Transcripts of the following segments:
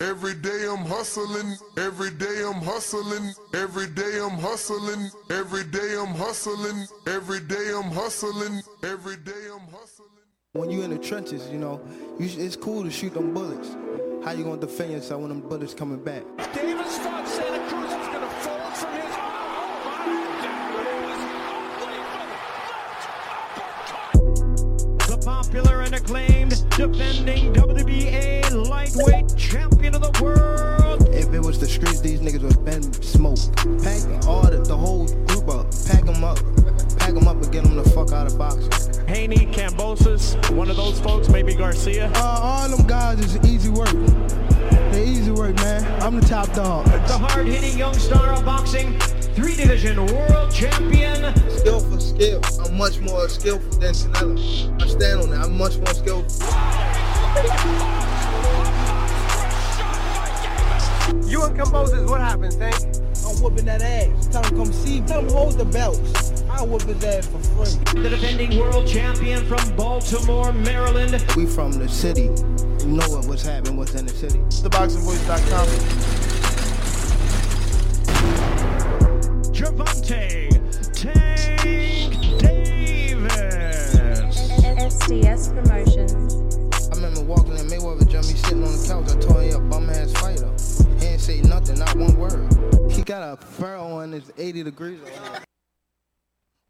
Every day I'm hustling, every day I'm hustling, every day I'm hustling, every day I'm hustling, every day I'm hustling, every day I'm hustling. When you in the trenches, you know, you, it's cool to shoot them bullets. How you gonna defend yourself when them bullets coming back? Davis thought popular and acclaimed defending WBA lightweight champion of the world. If it was the streets, these niggas would been smoked. Pack all the, the whole group up, pack them up, pack them up and get them the fuck out of boxing. Haney, Kambosos, one of those folks, maybe Garcia. Uh, all them guys is easy work. They easy work, man. I'm the top dog. The hard hitting young star of boxing, three division world champion. Skill for skill. I'm much more skillful than Canelo. I stand on that. I'm much more skillful. You and Kambosos, what happens, Tank? I'm whooping that ass. Tell him come see me. Tell him hold the belts. I whoop his ass for free. The defending world champion from Baltimore, Maryland. We from the city. You know what was happening, what's in the city. TheBoxingVoice.com. Gervonta Tank Davis. SDS Promotions. I remember walking in Mayweather jumped me sitting on the couch. I told him up bum ass fighter. He ain't say nothing, not one word. He got a fur on his 80 degrees.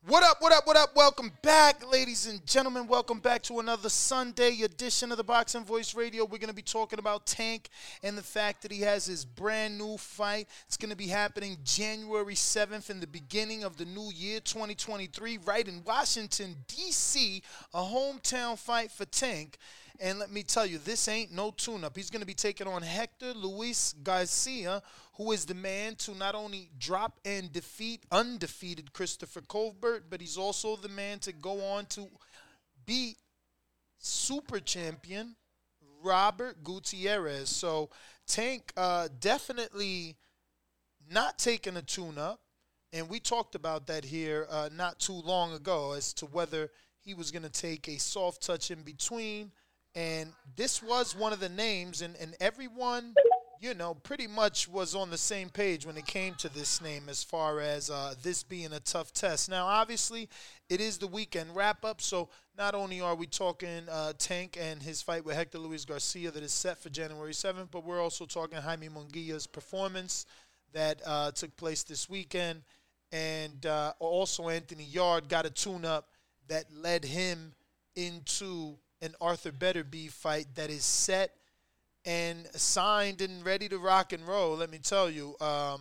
What up, what up, what up? Welcome back, ladies and gentlemen. Welcome back to another Sunday edition of the Boxing Voice Radio. We're going to be talking about Tank and the fact that he has his brand new fight. It's going to be happening January 7th in the beginning of the new year, 2023, right in Washington, D.C., a hometown fight for Tank. And let me tell you, this ain't no tune up. He's going to be taking on Hector Luis Garcia, who is the man to not only drop and defeat undefeated Christopher Colbert, but he's also the man to go on to beat super champion Robert Gutierrez. So Tank uh, definitely not taking a tune up. And we talked about that here uh, not too long ago as to whether he was going to take a soft touch in between. And this was one of the names, and, and everyone, you know, pretty much was on the same page when it came to this name as far as uh, this being a tough test. Now, obviously, it is the weekend wrap up, so not only are we talking uh, Tank and his fight with Hector Luis Garcia that is set for January 7th, but we're also talking Jaime Munguia's performance that uh, took place this weekend. And uh, also, Anthony Yarde got a tune up that led him into an Artur Beterbiev fight that is set and signed and ready to rock and roll. Let me tell you, um,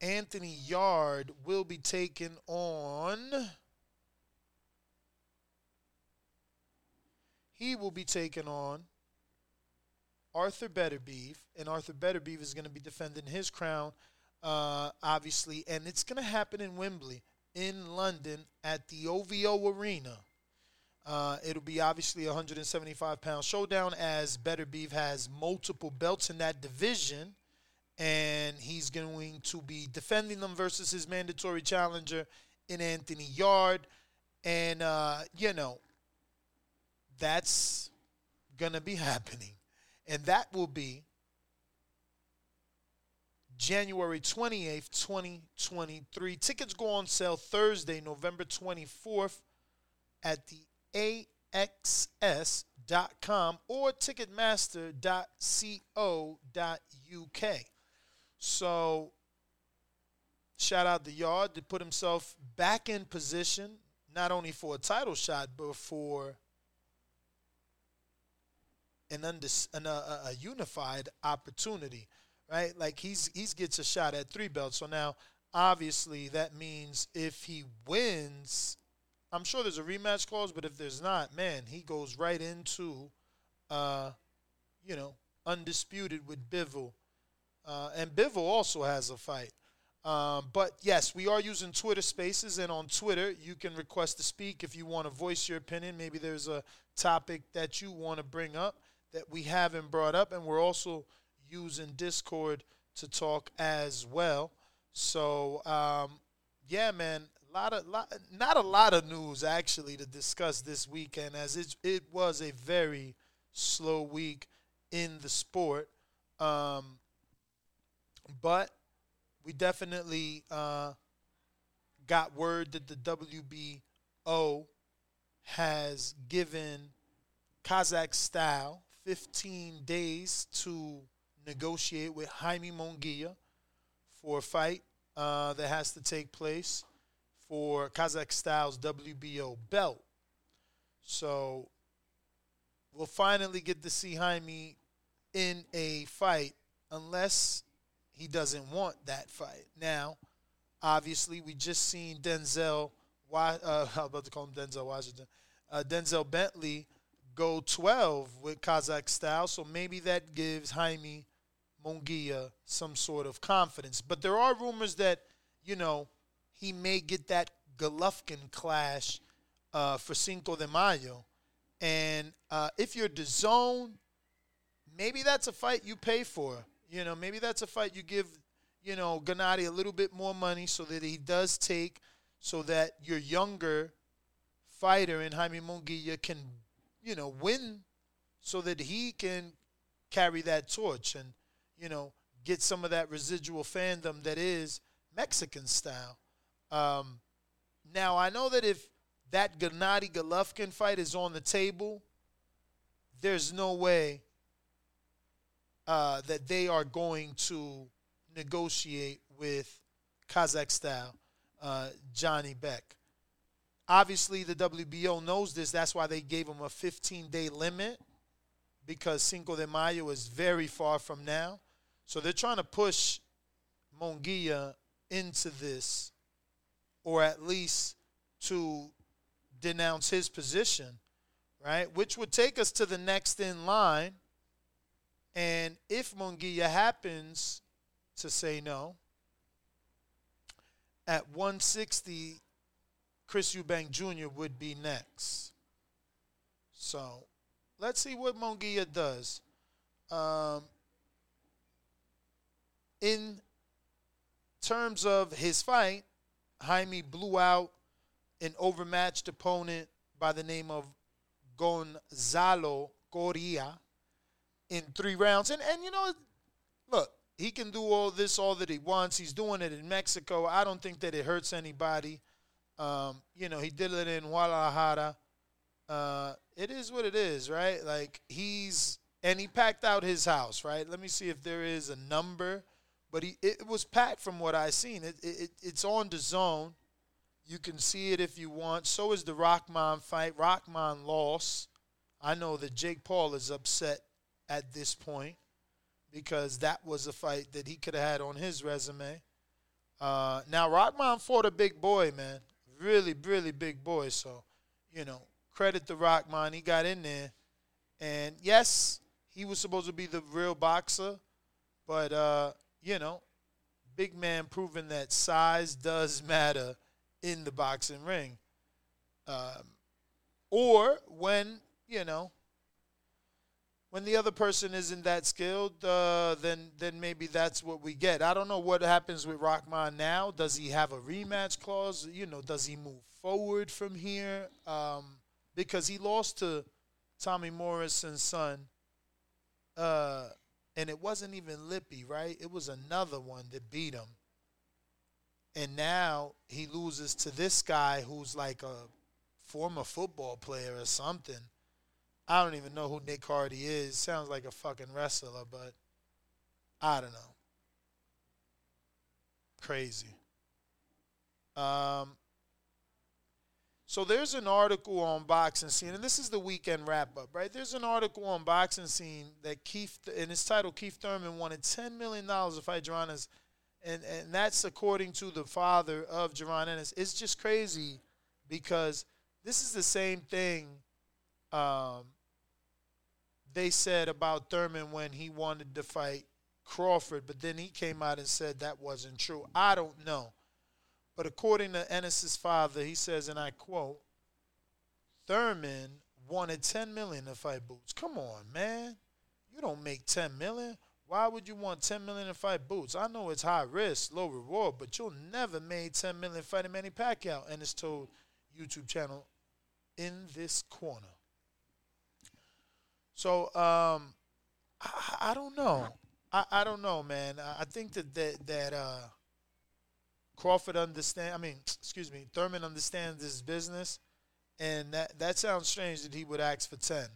Anthony Yarde will be taking on. He will be taking on Artur Beterbiev, and Artur Beterbiev is going to be defending his crown, uh, obviously, and it's going to happen in Wembley, in London, at the OVO Arena. Uh, it'll be obviously a 175 pound showdown as Beterbiev has multiple belts in that division, and he's going to be defending them versus his mandatory challenger in Anthony Yarde, and uh, you know that's gonna be happening, and that will be January 28th, 2023. Tickets go on sale Thursday, November 24th at the axs.com or ticketmaster.co.uk. So, shout out the yard to put himself back in position, not only for a title shot, but for an, undis- an uh, a unified opportunity, right? Like he's he's gets a shot at three belts. So now, obviously, that means if he wins I'm sure there's a rematch clause, but if there's not, man, he goes right into, uh, you know, undisputed with Bivol Uh, and Bivol also has a fight. Um, but yes, we are using Twitter Spaces, and on Twitter, you can request to speak if you want to voice your opinion. Maybe there's a topic that you want to bring up that we haven't brought up, and we're also using Discord to talk as well. So, um, yeah, man, lot of lot, not a lot of news actually to discuss this weekend, as it it was a very slow week in the sport. Um, but we definitely uh, got word that the WBO has given Kazakh style 15 days to negotiate with Jaime Munguia for a fight uh, that has to take place for Kazakh style's WBO belt. So we'll finally get to see Jaime in a fight unless he doesn't want that fight. Now, obviously, we just seen Denzel. Uh, I'm about to call him Denzel Washington. Uh, Denzel Bentley go 12 with Kazakh style, so maybe that gives Jaime Munguia some sort of confidence. But there are rumors that you know he may get that Golovkin clash uh, for Cinco de Mayo, and uh, if you're the zone, maybe that's a fight you pay for. You know, maybe that's a fight you give, you know, Gennady a little bit more money so that he does take, so that your younger fighter in Jaime Munguia can, you know, win, so that he can carry that torch and, you know, get some of that residual fandom that is Mexican style. Um, now I know that if that Gennady Golovkin fight is on the table, there's no way uh, that they are going to negotiate with Kazakh style uh, Janibek. Obviously, the WBO knows this. That's why they gave him a 15 day limit because Cinco de Mayo is very far from now. So they're trying to push Munguia into this, or at least to denounce his position, right? Which would take us to the next in line, and if Munguia happens to say no, at 160, Chris Eubank Jr. would be next. So let's see what Munguia does. Um, in terms of his fight, Jaime blew out an overmatched opponent by the name of Gonzalo Correa in three rounds. And and you know, look, he can do all this all that he wants. He's doing it in Mexico. I don't think that it hurts anybody. Um, you know, he did it in Guadalajara. Uh, it is what it is, right? Like he's and he packed out his house, right? Let me see if there is a number, but he it was packed from what I seen. It, it it's on the zone. You can see it if you want. So is the Rockman fight. Rahman lost. I know that Jake Paul is upset at this point because that was a fight that he could have had on his resume. Uh, now, Rockman fought a big boy, man. Really, really big boy. So, you know, credit to Rockman. He got in there. And yes, he was supposed to be the real boxer. But, uh, you know, big man proving that size does matter in the boxing ring. Um, or when, you know, when the other person isn't that skilled, uh, then then maybe that's what we get. I don't know what happens with Rahman now. Does he have a rematch clause? You know, does he move forward from here? Um, because he lost to Tommy Morrison's son, uh, and it wasn't even Lippy, right? It was another one that beat him. And now he loses to this guy who's like a former football player or something I don't even know who Nick Hardy is. Sounds like a fucking wrestler, but I don't know. Crazy. Um, so there's an article on Boxing Scene, and this is the weekend wrap up, right? There's an article on Boxing Scene that Keith, and it's titled Keith Thurman wanted $10 million to fight Jaron Ennis, and, and that's according to the father of Jaron Ennis. It's just crazy because this is the same thing um, they said about Thurman when he wanted to fight Crawford, but then he came out and said that wasn't true. I don't know. But according to Ennis's father, he says, and I quote, Thurman wanted 10 million to fight Boots. Come on, man. You don't make 10 million. Why would you want 10 million to fight Boots? I know it's high risk, low reward, but you'll never made 10 million fighting Manny Pacquiao. And it's told YouTube channel in this corner. So um, I, I don't know. I, I don't know, man. I, I think that that that uh, Crawford understand. I mean, excuse me, Thurman understands this business, and that that sounds strange that he would ask for ten.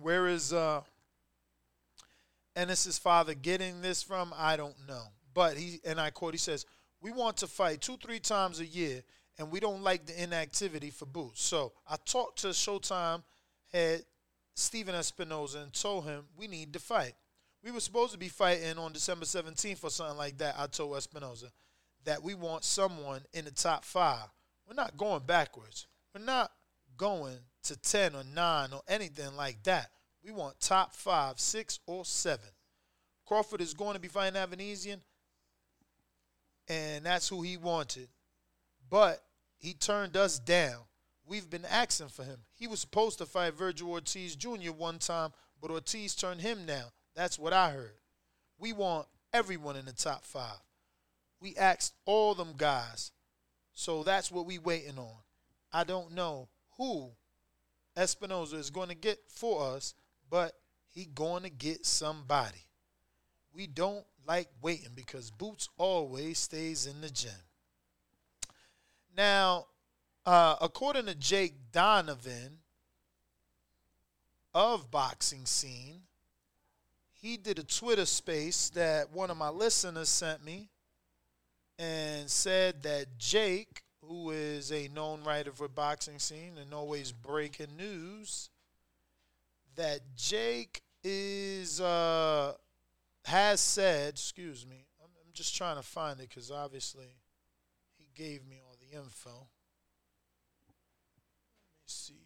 Where is uh, Ennis's father getting this from? I don't know. But he and I quote, he says, "We want to fight two, three times a year, and we don't like the inactivity for Boots." So I talked to Showtime head Stephen Espinoza and told him we need to fight. We were supposed to be fighting on December 17th or something like that. I told Espinoza that we want someone in the top five. We're not going backwards. We're not going to 10 or 9 or anything like that. We want top five, six, or seven. Crawford is going to be fighting Avanesyan, and that's who he wanted. But he turned us down. We've been asking for him. He was supposed to fight Vergil Ortiz Jr. one time, but Ortiz turned him down. That's what I heard. We want everyone in the top five. We asked all them guys. So that's what we waiting on. I don't know who Espinoza is going to get for us, but he going to get somebody. We don't like waiting because Boots always stays in the gym. Now, uh, according to Jake Donovan of Boxing Scene, he did a Twitter space that one of my listeners sent me and said that Jake, who is a known writer for Boxing Scene and always breaking news, that Jake is uh, has said, excuse me, I'm, I'm just trying to find it because obviously he gave me all the info. Let me see.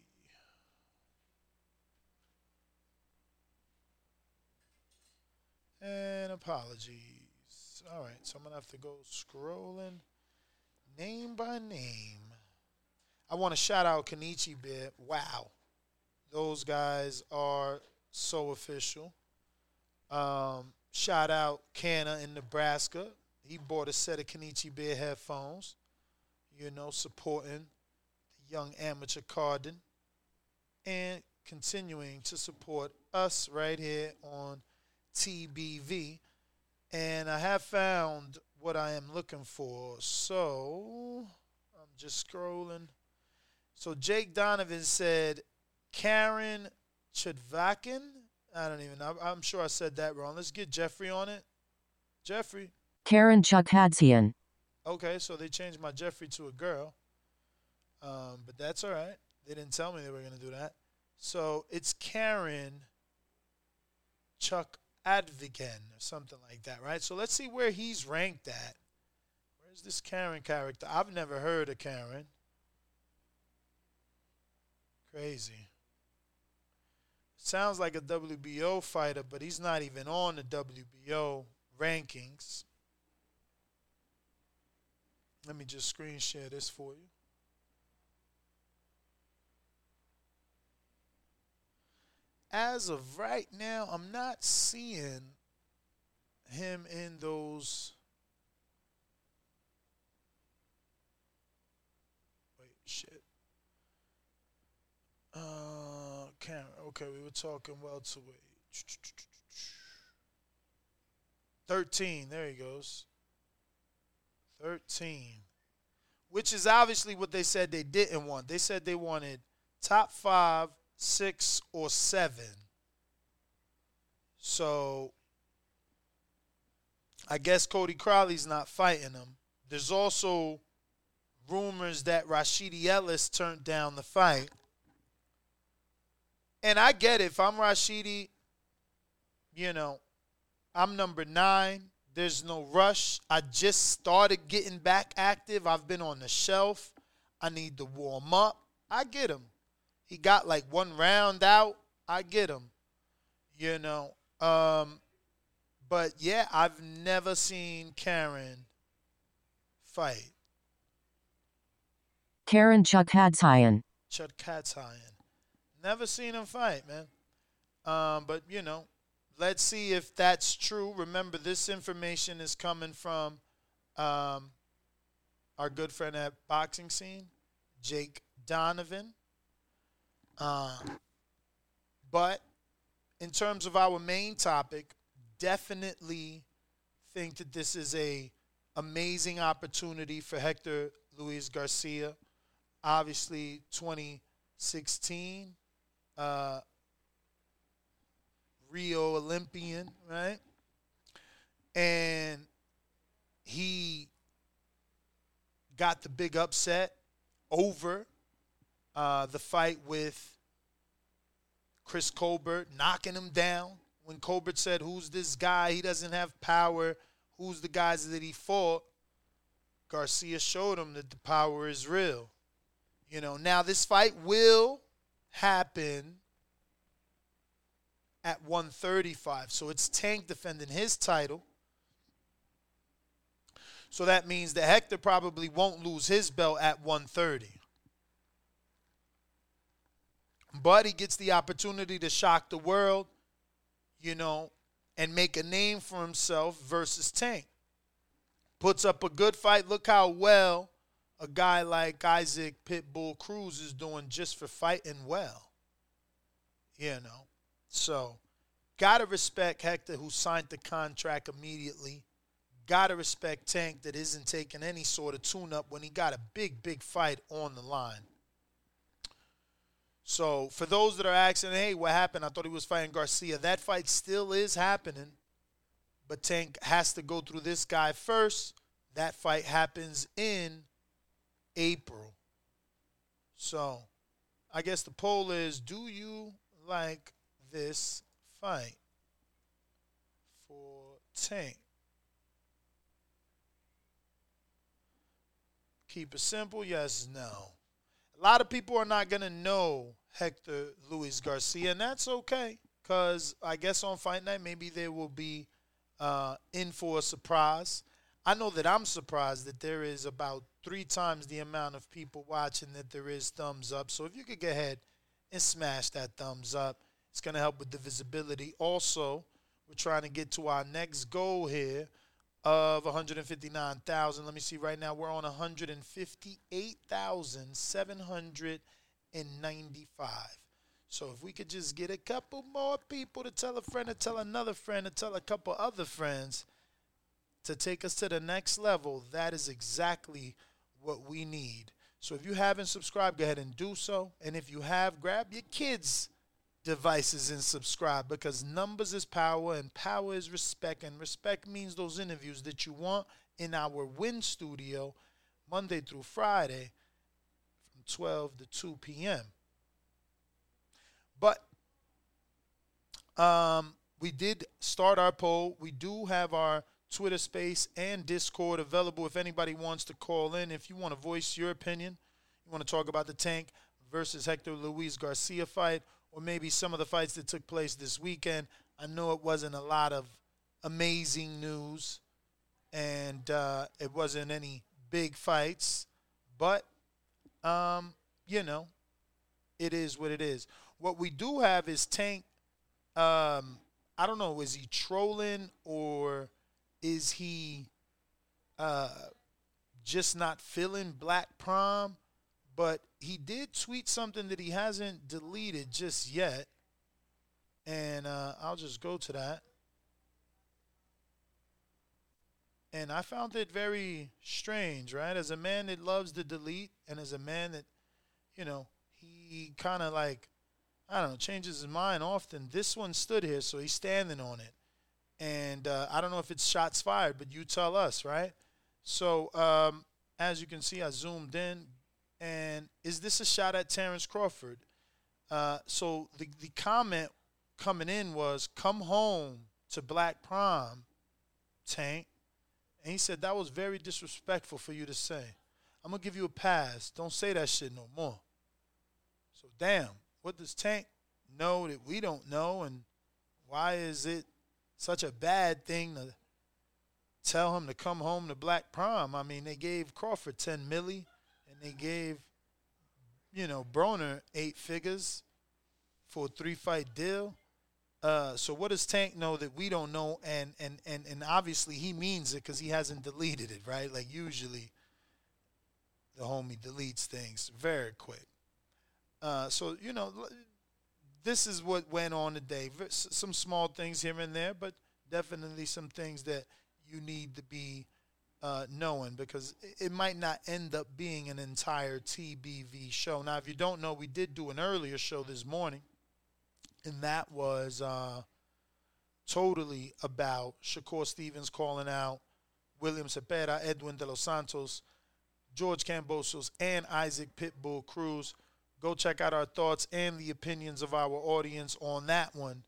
And apologies. All right, so I'm gonna have to go scrolling name by name. I want to shout out Kenichi Bear. Wow, those guys are so official. Um, shout out Canna in Nebraska. He bought a set of Kenichi Bear headphones. You know, supporting the young amateur Cardin and continuing to support us right here on TBV. And I have found what I am looking for. So I'm just scrolling. So Jake Donovan said Karen Chudvakin. I don't even know. I'm sure I said that wrong. Let's get Jeffrey on it. Jeffrey. Karen Chukhadzian. Okay, so they changed my Jeffrey to a girl. Um, but that's all right. They didn't tell me they were going to do that. So it's Karen Chuck Advigan or something like that, right? So let's see where he's ranked at. Where's this Karen character? I've never heard of Karen. Crazy. Sounds like a WBO fighter, but he's not even on the WBO rankings. Let me just screen share this for you. As of right now, I'm not seeing him in those. Wait, shit. Uh, camera. Okay, we were talking welterweight. 13. There he goes. 13. Which is obviously what they said they didn't want. They said they wanted top five, six, or seven. So I guess Cody Crowley's not fighting him. There's also rumors that Rashidi Ellis turned down the fight. And I get it. If I'm Rashidi, you know, I'm number nine. There's no rush. I just started getting back active. I've been on the shelf. I need to warm up. I get him. He got like one round out. I get him. You know, Um, but yeah, I've never seen Karen fight. Karen Chukhadzian. Chud Katzhayan. Never seen him fight, man. Um, but you know, let's see if that's true. Remember, this information is coming from um, our good friend at Boxing Scene, Jake Donovan. Um, but in terms of our main topic, definitely think that this is a amazing opportunity for Hector Luis Garcia. Obviously, 2016 uh, Rio Olympian, right? And he got the big upset over uh, the fight with Chris Colbert, knocking him down. When Colbert said, Who's this guy? He doesn't have power. Who's the guys that he fought? Garcia showed him that the power is real. You know, now this fight will happen at 135. So it's Tank defending his title. So that means that Hector probably won't lose his belt at 130. But he gets the opportunity to shock the world, you know, and make a name for himself versus Tank. Puts up a good fight. Look how well a guy like Isaac Pitbull Cruz is doing just for fighting well. You know. So, gotta respect Hector who signed the contract immediately. Gotta respect Tank that isn't taking any sort of tune up when he got a big, big fight on the line. So, for those that are asking, hey, what happened? I thought he was fighting Garcia. That fight still is happening, but Tank has to go through this guy first. That fight happens in April. So, I guess the poll is do you like this fight for Tank? Keep it simple, yes, no. A lot of people are not going to know Hector Luis Garcia, and that's okay because I guess on Fight Night maybe they will be uh, in for a surprise. I know that I'm surprised that there is about three times the amount of people watching that there is thumbs up. So if you could go ahead and smash that thumbs up, it's going to help with the visibility. Also, we're trying to get to our next goal here of 159,000. Let me see right now. We're on 158,795. So if we could just get a couple more people to tell a friend to tell another friend to tell a couple other friends to take us to the next level, that is exactly what we need. So if you haven't subscribed, go ahead and do so. And if you have, grab your kids' devices and subscribe because numbers is power and power is respect. And respect means those interviews that you want in our Win studio Monday through Friday from 12 to 2 p.m. But um, we did start our poll. We do have our Twitter space and Discord available if anybody wants to call in. If you want to voice your opinion, you want to talk about the Tank versus Hector Luis Garcia fight, or maybe some of the fights that took place this weekend. I know it wasn't a lot of amazing news, and uh, it wasn't any big fights, but um, you know, it is what it is. What we do have is Tank. Um, I don't know, is he trolling or is he uh, just not feeling Black Prime? But he did tweet something that he hasn't deleted just yet. And uh, I'll just go to that. And I found it very strange, right? As a man that loves to delete, and as a man that, you know, he kind of like, I don't know, changes his mind often. This one stood here, so he's standing on it. And uh, I don't know if it's shots fired, but you tell us, right? So um, as you can see, I zoomed in. And is this a shot at Terrence Crawford? Uh, so the, the comment coming in was, come home to Black Prime, Tank. And he said, that was very disrespectful for you to say. I'm going to give you a pass. Don't say that shit no more. So, damn, what does Tank know that we don't know? And why is it such a bad thing to tell him to come home to Black Prime. I mean, they gave Crawford 10 milli and they gave, you know, Broner eight figures for a three fight deal. Uh, so what does Tank know that we don't know? And and and and obviously he means it because he hasn't deleted it, right? Like usually, the homie deletes things very quick. Uh, so you know, this is what went on today. Some small things here and there, but definitely some things that you need to be uh, knowing because it- it might not end up being an entire TBV show. Now, if you don't know, we did do an earlier show this morning, and that was uh, totally about Shakur Stevens calling out William Zepeda, Edwin De Los Santos, George Kambosos, and Isaac Pitbull Cruz. Go check out our thoughts and the opinions of our audience on that one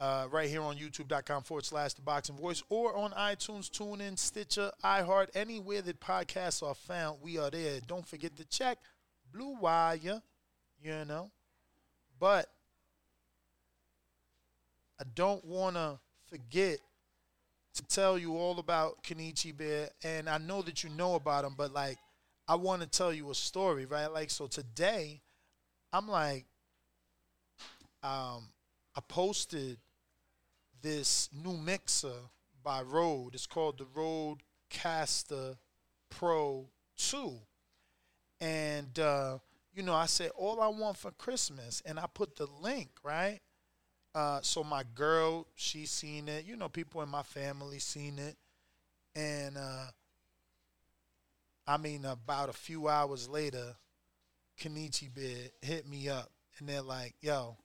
uh, right here on youtube.com forward slash the boxing voice or on iTunes, TuneIn, Stitcher, iHeart, anywhere that podcasts are found. We are there. Don't forget to check Blue Wire, you know. But I don't want to forget to tell you all about Kenichi Bear, and I know that you know about him, but like, I want to tell you a story, right? Like, so today, I'm like, um, I posted this new mixer by Rode. It's called the Rodecaster Pro 2. And, uh, you know, I said, all I want for Christmas. And I put the link, right? Uh, so my girl, she seen it. You know, people in my family seen it. And, uh, I mean, about a few hours later, Kenichi Bid hit me up. And they're like, yo,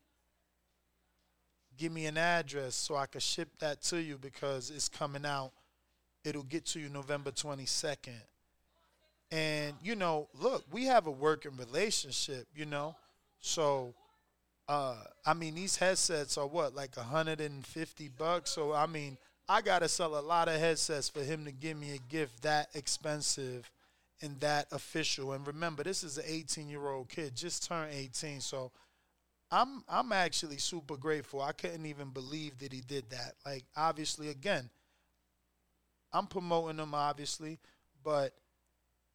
give me an address so I can ship that to you because it's coming out. It'll get to you November 22nd. And, you know, look, we have a working relationship, you know. So, uh, I mean, these headsets are what, like 150 bucks? So, I mean, I got to sell a lot of headsets for him to give me a gift that expensive and that official. And remember, this is an 18 year old kid, just turned 18. So, I'm I'm actually super grateful. I couldn't even believe that he did that. Like obviously again, I'm promoting him obviously, but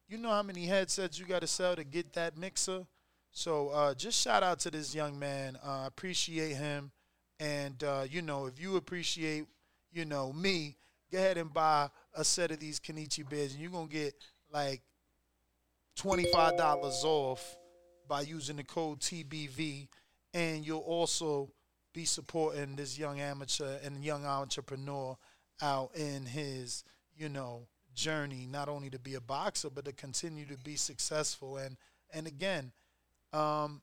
you know how many headsets you got to sell to get that mixer? So uh, just shout out to this young man. Uh, appreciate him, and uh, you know if you appreciate, you know me, go ahead and buy a set of these Kenichi beds and you're gonna get like twenty five dollars off by using the code TBV and you'll also be supporting this young amateur and young entrepreneur out in his, you know, journey, not only to be a boxer, but to continue to be successful. And and again, um,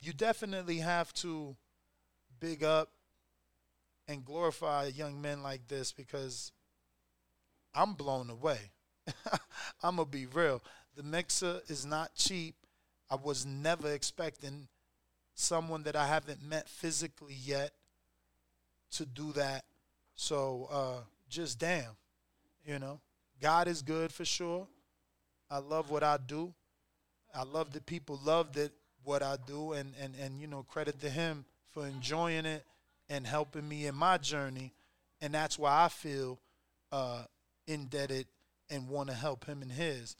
you definitely have to big up and glorify young men like this because I'm blown away. I'm gonna be real. The mixer is not cheap. I was never expecting someone that I haven't met physically yet to do that. So uh, just damn, you know, God is good for sure. I love what I do. I love that people love that what I do, and and and you know, credit to Him for enjoying it and helping me in my journey, and that's why I feel uh, indebted and want to help Him in His.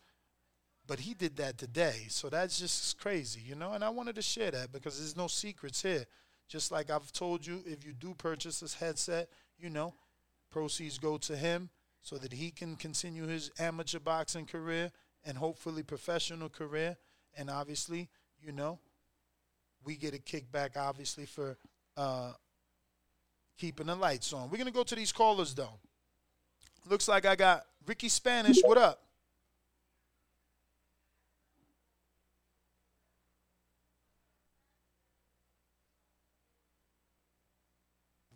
But he did that today. So that's just crazy you know? And i wanted to share that because there's no secrets here. Just like i've told you if you do purchase this headset you know proceeds go to him so that he can continue his amateur boxing career and hopefully professional career. And obviously you know we get a kickback obviously for uh, keeping the lights on. We're going to go to these callers though. Looks like i got ricky spanish. What up?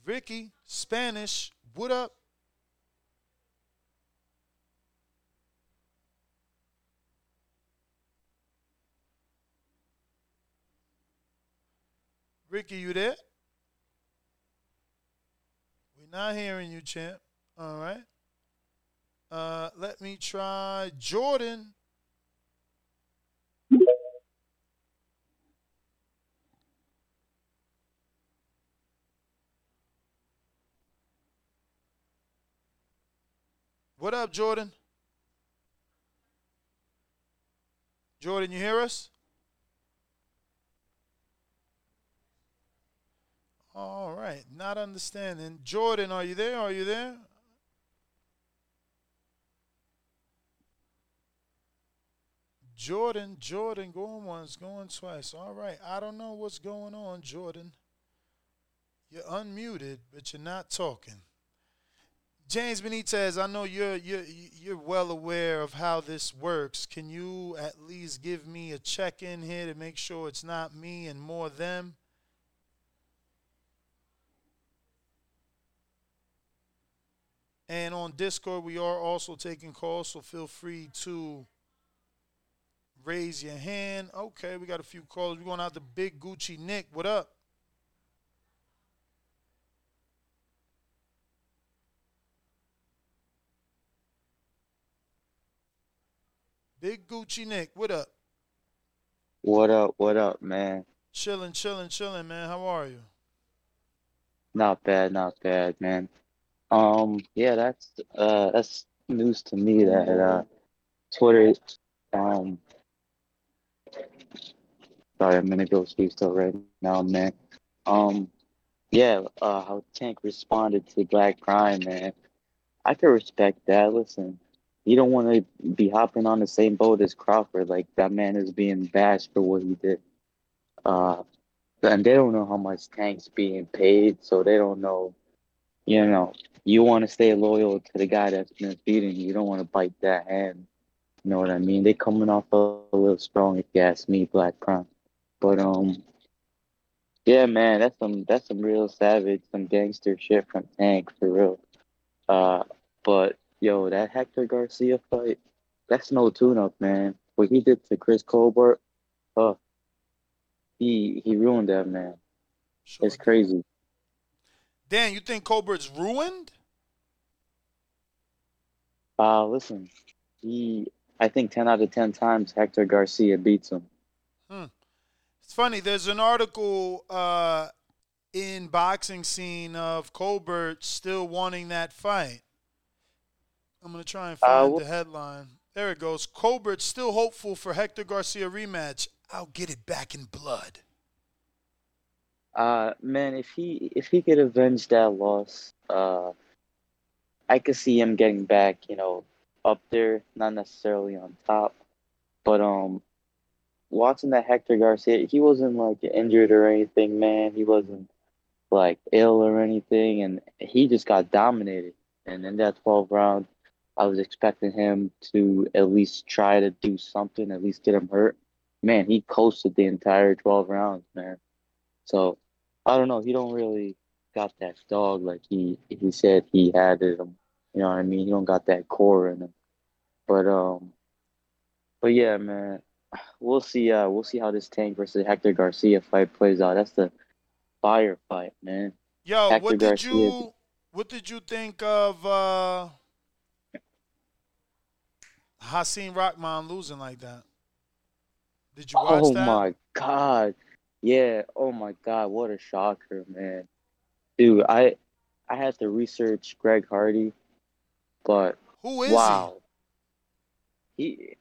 Ricky, Spanish, what up? Ricky, you there? We're not hearing you, champ. All right. Uh, let me try Jordan. What up, Jordan? Jordan, you hear us? All right, not understanding. Jordan, are you there? Are you there? Jordan, Jordan, going once, going twice. All right, I don't know what's going on, Jordan. You're unmuted, but you're not talking. James Benitez, I know you're you're you're well aware of how this works. Can you at least give me a check in here to make sure it's not me and more them? And on Discord, we are also taking calls, so feel free to raise your hand. Okay, we got a few calls. We're going out to Big Gucci Nick. What up? Big Gucci Nick, what up? What up? What up, man? Chilling, chilling, chilling, man. How are you? Not bad, not bad, man. Um, yeah, that's uh that's news to me that uh Twitter um sorry, I'm gonna go speak still right now, man. Um yeah, uh how Tank responded to Black Prime, man. I can respect that. Listen, you don't want to be hopping on the same boat as Crawford. Like that man is being bashed for what he did. Uh, and they don't know how much Tank's being paid, so they don't know. You know, you want to stay loyal to the guy that's been feeding you. You don't want to bite that hand. You know what I mean? They coming off a, a little strong, if you ask me, Black Prime. But um, yeah, man, that's some that's some real savage, some gangster shit from Tank for real. Uh, but yo, that Hector Garcia fight, that's no tune-up, man. What he did to Chris Colbert, oh, he he ruined that man. Sure It's crazy. Dan, you think Colbert's ruined? Uh, listen, he, I think 10 out of 10 times Hector Garcia beats him. Hmm. It's funny. There's an article uh, in boxing scene of Colbert still wanting that fight. I'm gonna try and Uh, find wh- the headline. There it goes. Colbert still hopeful for Hector Garcia rematch. I'll get it back in blood. Uh, man, if he if he could avenge that loss, uh, I could see him getting back, you know, up there, not necessarily on top, but um, watching that Hector Garcia, he wasn't like injured or anything, man. He wasn't like ill or anything, and he just got dominated. And in that 12 round, I was expecting him to at least try to do something, at least get him hurt. Man, he coasted the entire 12 rounds, man. So I don't know. He don't really got that dog like he he said he had it. him. You know what I mean? He don't got that core in him. But um, but yeah, man, we'll see. Uh, we'll see how this Tank versus Hector Garcia fight plays out. That's the fire fight, man. Yo, Hector what did Garcia. you what did you think of uh Hassan Rockman losing like that? Did you watch Oh that? Oh my god, yeah. Oh my god, what a shocker, man. Dude, I I had to research Greg Hardy, but Who is wow. He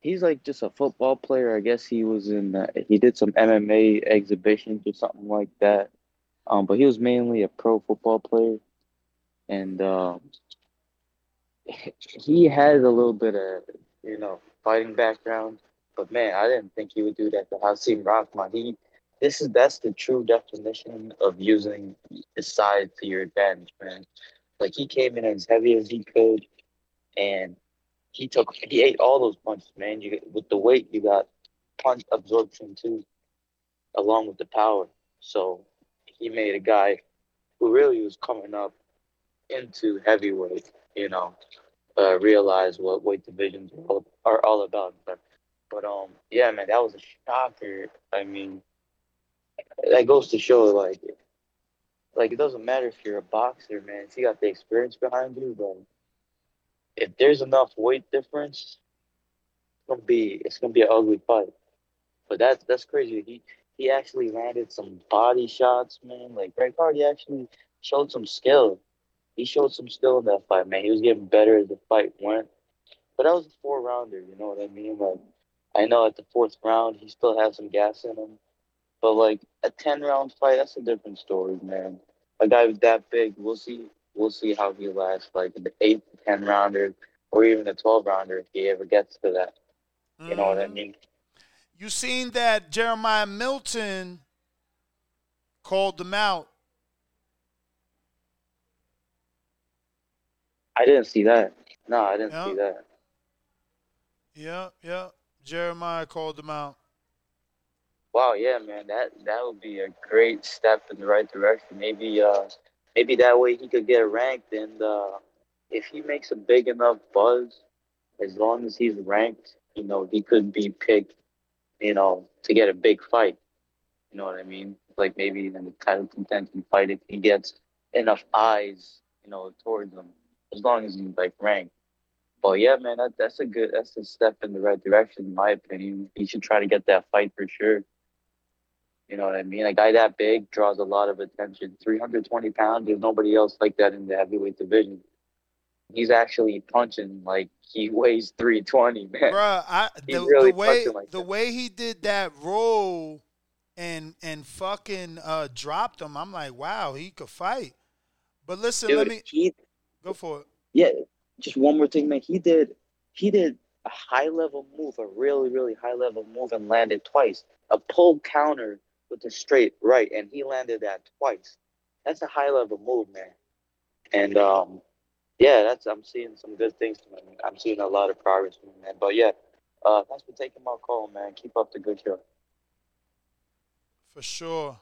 he's like just a football player. I guess he was in uh, he did some MMA exhibitions or something like that. Um, but he was mainly a pro football player, and um, he has a little bit of you know fighting background. But man, I didn't think he would do that to Hasim Rahman. He this is that's the true definition of using his size to your advantage, man. Like he came in as heavy as he could, and he took he ate all those punches, man. You with the weight, you got punch absorption too, along with the power. So he made a guy who really was coming up into heavyweight, you know, uh, realize what weight divisions are all, are all about. But, but um, yeah, man, that was a shocker. I mean, that goes to show like, like it doesn't matter if you're a boxer, man. If you got the experience behind you, but if there's enough weight difference, it's gonna be it's gonna be an ugly fight. But that's that's crazy. He he actually landed some body shots, man. Like Greg Hardy actually showed some skill. he showed some skill in that fight, man. He was getting better as the fight went. But that was a four rounder, you know what I mean? Like I know at the fourth round he still had some gas in him. But like a ten round fight, that's a different story, man. A guy that big, we'll see we'll see how he lasts like in the eight to ten rounder or even the twelve rounder if he ever gets to that. You know what I mm-hmm. mean? You seen that Jeremiah Milton called them out. I didn't see that. No, I didn't Yeah. see that. Yeah, yeah. Jeremiah called them out. Wow, yeah, man, that that would be a great step in the right direction. Maybe, uh, maybe that way he could get ranked, and uh, if he makes a big enough buzz, as long as he's ranked, you know, he could be picked, you know, to get a big fight. You know what I mean? Like maybe in the title contention fight, if he gets enough eyes, you know, towards him, as long as he's like ranked. But yeah, man, that, that's a good, that's a step in the right direction, in my opinion. He should try to get that fight for sure. You know what I mean? A guy that big draws a lot of attention. 320 pounds, there's nobody else like that in the heavyweight division. He's actually punching like he weighs 320, man. Bruh, I the, really the way like the that. way he did that roll and and fucking uh dropped him, I'm like, wow, he could fight. But listen, let Dude, me he, go for it. yeah, just one more thing, man. He did, he did a high level move, a really, really high level move, and landed twice. A pull counter with a straight right, and he landed that twice. That's a high level move, man. And um, yeah, that's I'm seeing some good things. I'm seeing a lot of progress man. But yeah, uh, thanks for taking my call, man. Keep up the good show. For sure.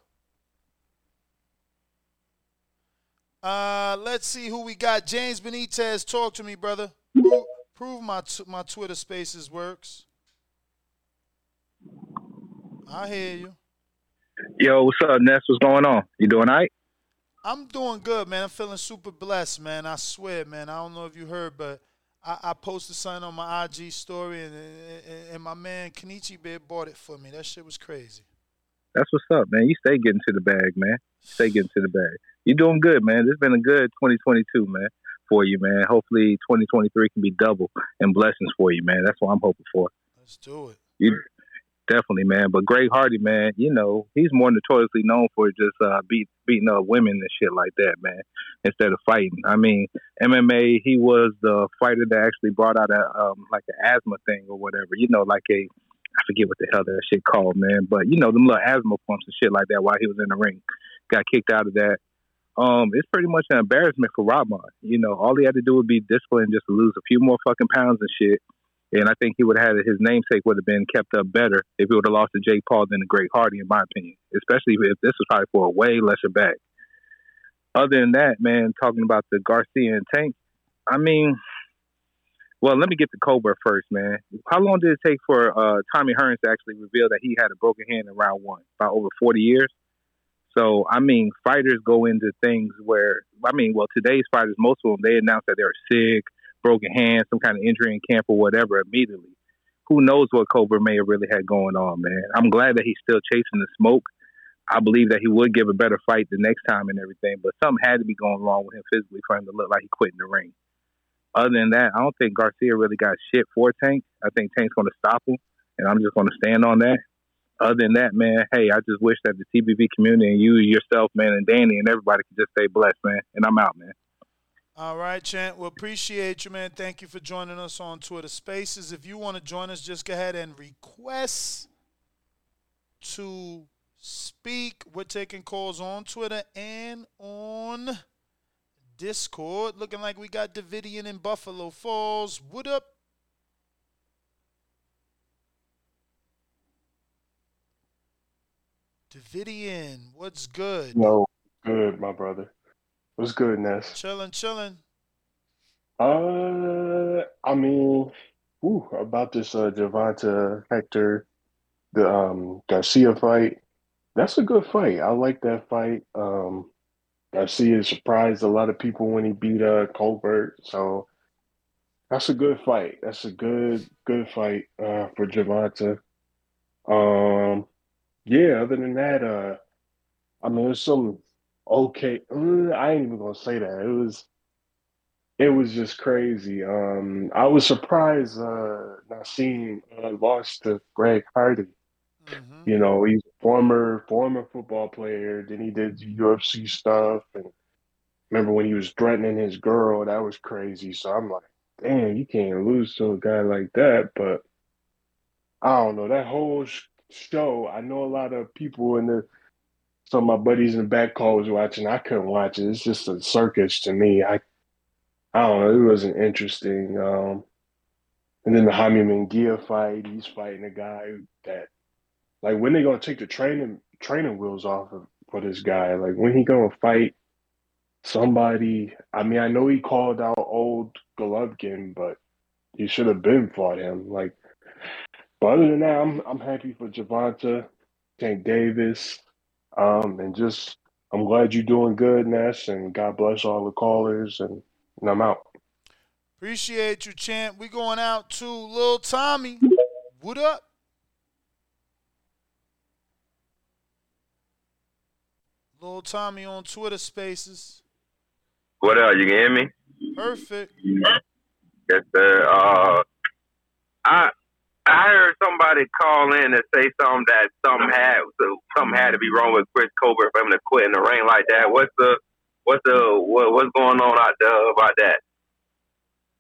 Uh, let's see who we got. James Benitez, talk to me, brother. Prove, prove my t- my Twitter Spaces works. I hear you. Yo, what's up, Ness? What's going on? You doing all right? I'm doing good, man. I'm feeling super blessed, man. I swear, man. I don't know if you heard, but I, I posted something on my IG story, and, and, and my man Kenichi Bear bought it for me. That shit was crazy. That's what's up, man. You stay getting to the bag, man. Stay getting to the bag. You're doing good, man. It's been a good 2022, man, for you, man. Hopefully 2023 can be double and blessings for you, man. That's what I'm hoping for. Let's do it. You definitely, man. But Greg Hardy, man, you know, he's more notoriously known for just uh, beat, beating up women and shit like that, man, instead of fighting. I mean, MMA, he was the fighter that actually brought out a um, like an asthma thing or whatever. You know, like a I forget what the hell that shit called, man. But you know, them little asthma pumps and shit like that while he was in the ring. Got kicked out of that. Um, it's pretty much an embarrassment for Rahman. You know, all he had to do would be disciplined just to lose a few more fucking pounds and shit. And I think he would have had his namesake would have been kept up better if he would have lost to Jake Paul than to Greg Hardy, in my opinion. Especially if this was probably for a way lesser back. Other than that, man, talking about the Garcia and Tank, I mean, well, let me get to Cobra first, man. How long did it take for uh, Tommy Hearns to actually reveal that he had a broken hand in round one? About over 40 years? So, I mean, fighters go into things where, I mean, well, today's fighters, most of them, they announce that they're sick, broken hand, some kind of injury in camp or whatever immediately. Who knows what Cobra may have really had going on, man. I'm glad that he's still chasing the smoke. I believe that he would give a better fight the next time and everything, but something had to be going wrong with him physically for him to look like he quit in the ring. Other than that, I don't think Garcia really got shit for Tank. I think Tank's going to stop him, and I'm just going to stand on that. Other than that, man, hey, I just wish that the TBV community and you yourself, man, and Danny and everybody could just stay blessed, man. And I'm out, man. All right, Chant. We appreciate you, man. Thank you for joining us on Twitter Spaces. If you want to join us, just go ahead and request to speak. We're taking calls on Twitter and on Discord. Looking like we got Davidian in Buffalo Falls. What up? Davidian, what's good? No, good, my brother. What's good, Ness? Chilling, chilling. Uh, I mean, ooh, about this uh Gervonta Hector, the um Garcia fight. That's a good fight. I like that fight. Um, Garcia surprised a lot of people when he beat uh Colbert, so that's a good fight. That's a good good fight uh for Gervonta. Um, yeah. Other than that, uh, I mean, there's some okay. uh, I ain't even gonna say that. It was it was just crazy. Um, I was surprised uh, Nassim uh, lost to Greg Hardy. You know, he's a former former football player. Then he did UFC stuff, and remember when he was threatening his girl? That was crazy. So I'm like, damn, you can't lose to a guy like that. But I don't know that whole sh- show. I know a lot of people in the of my buddies in the back call was watching. I couldn't watch it. It's just a circus to me. I I don't know. It wasn't interesting. Um, and then the Jaime Munguia fight. He's fighting a guy that, like, when they gonna take the training training wheels off of for this guy? Like, when he gonna fight somebody? I mean, I know he called out old Golovkin, but he should have been fought him. Like, but other than that, I'm I'm happy for Gervonta, Tank Davis, um, and just I'm glad you're doing good, Ness, and God bless all the callers, and, and I'm out. Appreciate you, champ. We going out to Lil Tommy. What up? Lil Tommy on Twitter Spaces. What up? You can hear me? Perfect. Yes, sir. Uh, I I heard somebody call in and say something that something had so something had to be wrong with Chris Colbert for him to quit in the rain like that. What's the what's the what, what's going on out there about that?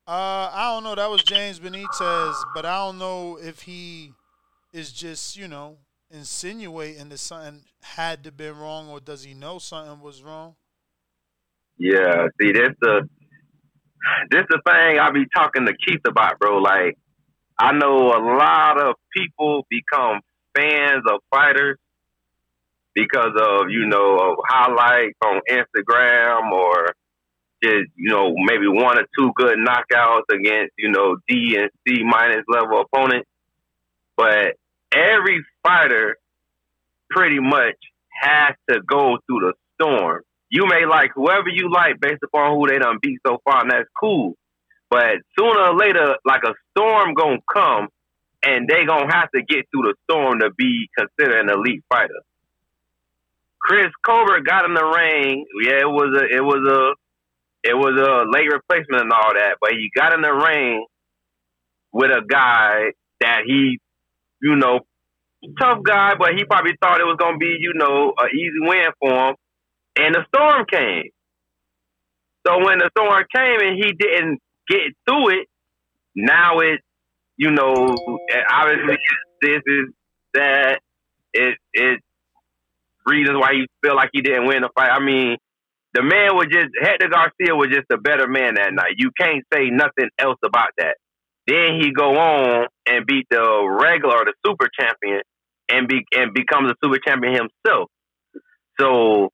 Uh, I don't know. That was James Benitez, but I don't know if he is just you know insinuating that something had to been wrong, or does he know something was wrong? Yeah, see, this the this the thing I be talking to Keith about, bro. Like, I know a lot of people become fans of fighters because of you know highlights on Instagram or just you know maybe one or two good knockouts against you know D and C minus level opponents. But every fighter pretty much has to go through the storm. You may like whoever you like based upon who they done beat so far, and that's cool. But sooner or later, like a storm gonna come, and they gonna have to get through the storm to be considered an elite fighter. Chris Colbert got in the ring. Yeah, it was a it was a it was a late replacement and all that, but he got in the ring with a guy that he, you know, tough guy, but he probably thought it was gonna be, you know, an easy win for him. And the storm came. So when the storm came and he didn't get through it, now it, you know, obviously this is that it it reasons why he feel like he didn't win the fight. I mean, the man was just Hector Garcia was just a better man that night. You can't say nothing else about that. Then he go on and beat the regular the super champion and be and becomes a super champion himself. So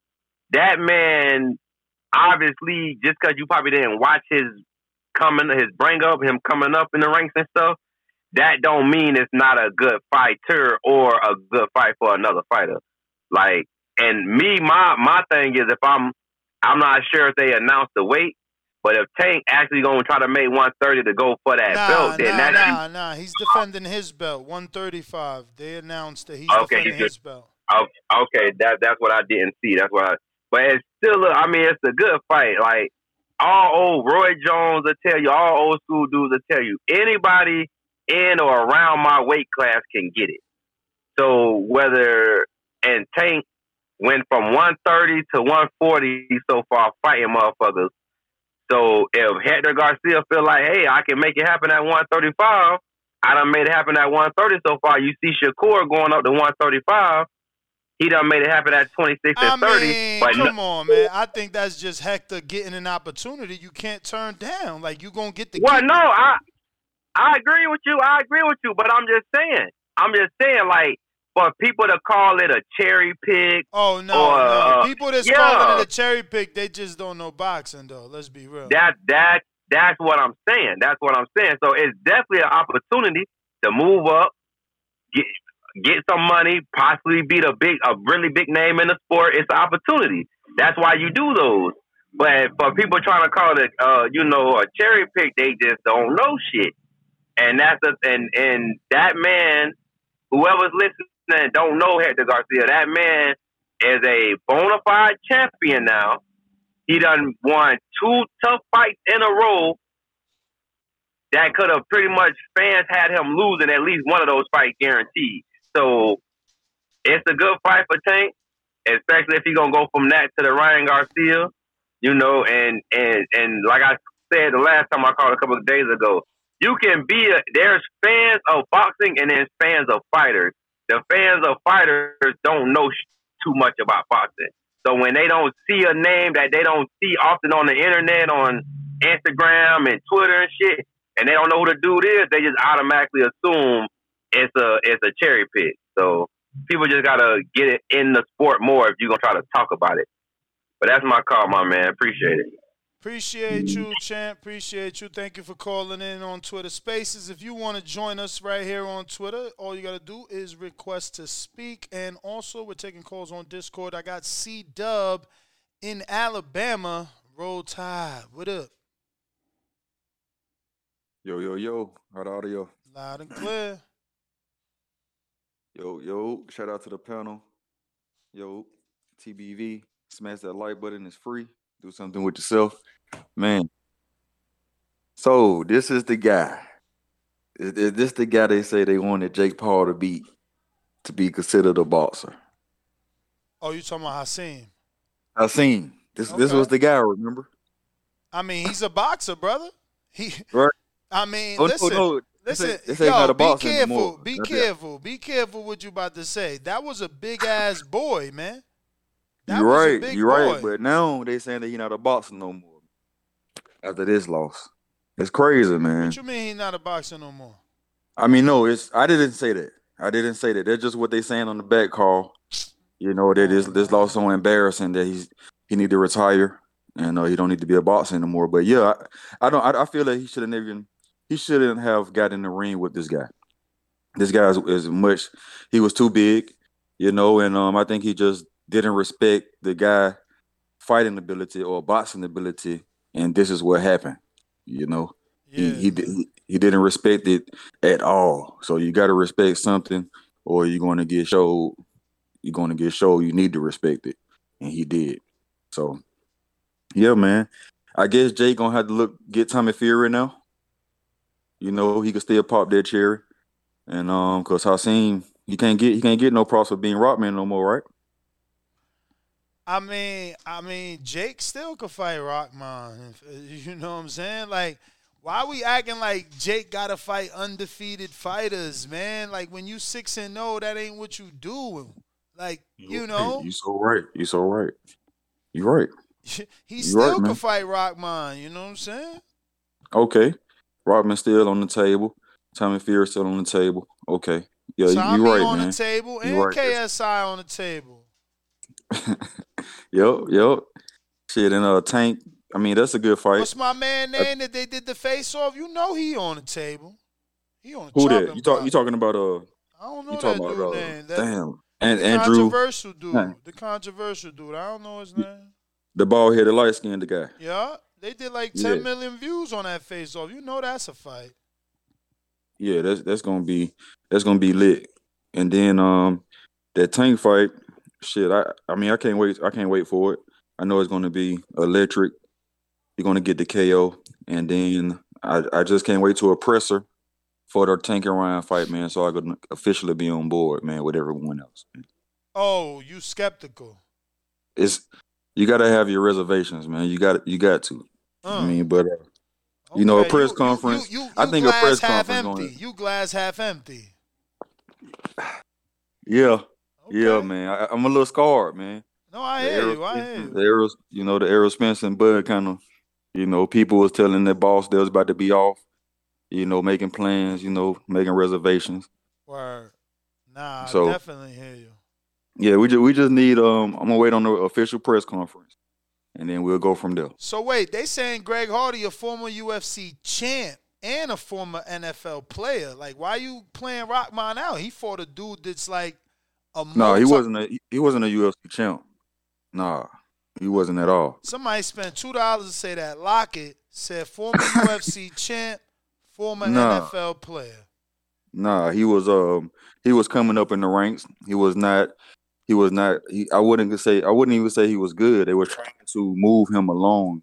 that man obviously just because you probably didn't watch his coming his bring up, him coming up in the ranks and stuff, that don't mean it's not a good fighter or a good fight for another fighter. Like and me, my my thing is if I'm I'm not sure if they announced the weight, but if Tank actually gonna try to make 130 to go for that Nah, belt, then nah, that's nah, nah. He's defending his belt, 135. They announced that he's Okay, defending he's his belt. Oh, okay, that that's what I didn't see. That's what. I, but it's still, a, I mean, it's a good fight. Like all old Roy Jones will tell you, all old school dudes will tell you, anybody in or around my weight class can get it. So whether and Tank went from 130 to 140 so far fighting motherfuckers. So if Hector Garcia feel like, hey, I can make it happen at 135, I done made it happen at 130 so far. You see Shakur going up to 135. He done made it happen at 26 and 30. mean, but no- come on, man. I think that's just Hector getting an opportunity you can't turn down. Like you gonna get the. Well, no, I I agree with you. I agree with you, but I'm just saying. I'm just saying, like, for people to call it a cherry pick. Oh no, or, no. uh, People that's yeah, calling it a cherry pick, they just don't know boxing, though. Let's be real. That that that's what I'm saying. That's what I'm saying. So it's definitely an opportunity to move up, get get some money, possibly beat a big a really big name in the sport. It's an opportunity. That's why you do those. But for people trying to call it, uh, you know, a cherry pick, they just don't know shit. And that's a, and and that man, whoever's listening don't know Hector Garcia, that man is a bona fide champion now. he done won two tough fights in a row that could have pretty much fans had him losing at least one of those fights guaranteed. So it's a good fight for Tank, especially if he's gonna go from that to the Ryan Garcia, you know, and and and like I said the last time I called a couple of days ago, you can be a there's fans of boxing and there's fans of fighters. The fans of fighters don't know sh- too much about boxing. So when they don't see a name that they don't see often on the internet, on Instagram and Twitter and shit, and they don't know who the dude is, they just automatically assume it's a it's a cherry pick. So people just gotta get it in the sport more if you're gonna try to talk about it. But that's my call, my man. Appreciate it. Appreciate you, champ. Appreciate you. Thank you for calling in on Twitter Spaces. If you want to join us right here on Twitter, all you got to do is request to speak. And also, we're taking calls on Discord. I got C Dub in Alabama. Roll Tide. What up? Yo, yo, yo. Hot audio. Loud and clear. Yo, yo. Shout out to the panel. Yo, TBV. Smash that like button. It's free. Do something with yourself. Man. So, this is the guy. Is, is this the guy they say they wanted Jake Paul to be to be considered a boxer? Oh, you talking about Hasim? Seen. This this was the guy, remember? I mean, he's a boxer, brother. He. Right. I mean, Oh, no, listen, no, this listen, this ain't yo, be careful, anymore. be That's it. careful, be careful what you about to say. That was a big ass boy, man. That You're was a right. big You're right. But now they saying that he not a boxer no more after this loss. It's crazy, man. What you mean he's not a boxer no more? I mean, no, it's I didn't say that. I didn't say that. That's just what they saying on the back call. You know that this this loss so embarrassing that he's he need to retire and uh, he don't need to be a boxer anymore. But yeah, I, I don't. I, I feel that he should have never even he shouldn't have got in the ring with this guy. This guy is, is much. He was too big, you know, and um, I think he just didn't respect the guy fighting ability or boxing ability, and this is what happened. You know, he he, he he didn't respect it at all. So you got to respect something, or you're going to get showed. You're going to get showed. You need to respect it, and he did. So, yeah, man. I guess Jay gonna have to look get Tommy Fury right now. You know he could still pop that cherry, and um, cause Hasim he can't get he can't get no props for being Rahman no more, right? I mean, I mean, Jake still could fight Rahman. You know what I'm saying? Like, why we acting like Jake got to fight undefeated fighters, man? Like when you six and no, that ain't what you do. Like, you know, You so right. You so right. You right. he you still right, could man. fight Rahman. You know what I'm saying? Okay. Rahman still on the table. Tommy Fury still on the table. Okay. Yeah, Tommy you right, on man. the table and right. KSI on the table. Yep, yep. Shit, and uh, Tank. I mean, that's a good fight. What's my man name that they did the face off? You know he on the table. He on the Who that? You talk? You talking about? Uh, I don't know you that talking about? Uh, name. That- damn. And the Andrew, controversial dude. The controversial dude. I don't know his name. the bald headed, light skinned guy. Yeah, they did like Yeah. 10 million views on that face off. You know that's a fight. Yeah, that's that's gonna be that's gonna be lit. And then um, that Tank fight. Shit, I I mean, I can't wait. I can't wait for it. I know it's gonna be electric. You're gonna get the KO, and then I I just can't wait to oppress her for the Tank and Ryan fight, man. So I could officially be on board, man, with everyone else. Oh, you skeptical. It's you got to have your reservations, man. You got you got to. I mean, but uh, you know, a press you- conference. You, you, I think a press conference. empty. You glass half empty. yeah, yeah, man. I, I'm a little scarred, man. No, I The hear Errol you. I hear you. The Errol, you know, the Errol Spence and Bud kind of, you know, people was telling their boss they was about to be off, you know, making plans, you know, making reservations. Word. Nah, I So- definitely hear you. Yeah, we just we just need um I'm gonna wait on the official press conference, and then we'll go from there. So wait, they saying Greg Hardy, a former UFC champ and a former NFL player. Like, why you playing Rahman out? He fought a dude that's like a No, he wasn't a he wasn't a UFC champ. Nah, he wasn't at all. Somebody spent two dollars to say that Lockett said former UFC champ, former Nah. NFL player. Nah, he was um he was coming up in the ranks. He was not he was not. He, I wouldn't say. I wouldn't even say he was good. They were trying to move him along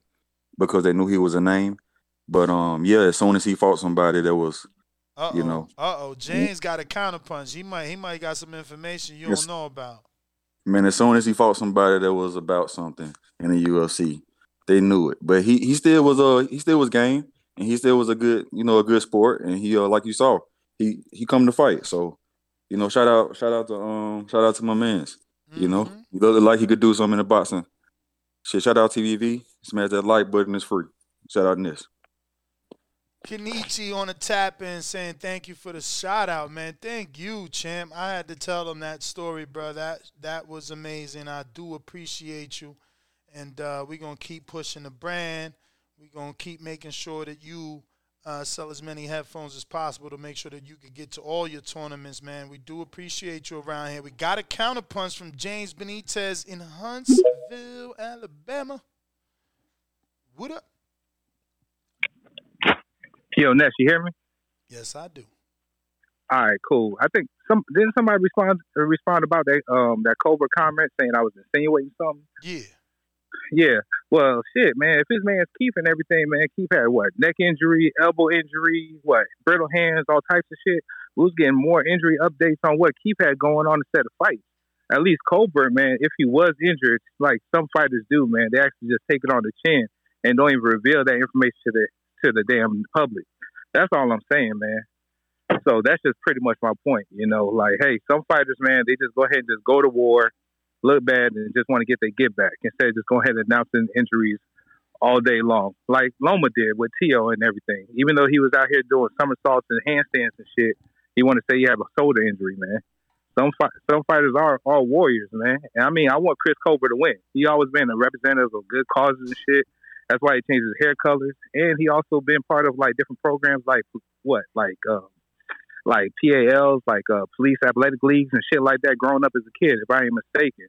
because they knew he was a name. But um, yeah, as soon as he fought somebody that was, Uh-oh. you know, Uh oh. James got a counterpunch. He might he might got some information you Yes. don't know about. man, as soon as he fought somebody that was about something in the UFC, they knew it. But he he still was uh he still was game, and he still was a good you know a good sport, and he uh like you saw he he come to fight. So you know shout out shout out to um shout out to my man's. You know he looked like he could do something in the boxing. Shit, shout out TBV. Smash that like button. It's free. Shout out this. Kenichi on the tap in saying thank you for the shout out, man. Thank you, champ. I had to tell him that story, bro. That that was amazing. I do appreciate you. And uh, we're gonna keep pushing the brand. We're gonna keep making sure that you uh, sell as many headphones as possible to make sure that you can get to all your tournaments, man. We do appreciate you around here. We got a counterpunch from James Benitez in Huntsville, Alabama. What up? Yo, Ness, you hear me? Yes, I do. All right, cool. I think some didn't somebody respond respond about that um that Cobra comment saying I was insinuating something. Yeah. Yeah. Well, shit, man. If his man's Keith and everything, man, Keith had what neck injury, elbow injury, what brittle hands, all types of shit. We was getting more injury updates on what Keith had going on instead of fights. At least Colbert, man, if he was injured, like some fighters do, man, they actually just take it on the chin and don't even reveal that information to the to the damn public. That's all I'm saying, man. So that's just pretty much my point. You know, like, hey, some fighters, man, they just go ahead and just go to war, look bad, and just want to get their get back instead of just go ahead and announcing injuries all day long, like Loma did with Tio and everything. Even though he was out here doing somersaults and handstands and shit, he wanted to say he had a shoulder injury, man. Some fi- some fighters are are warriors, man. And I mean, I want Chris Colbert to win. He always been a representative of good causes and shit. That's why he changed his hair colors, and he also been part of like different programs, like what, like um, like PALs, like uh, police athletic leagues and shit like that. Growing up as a kid, if I ain't mistaken.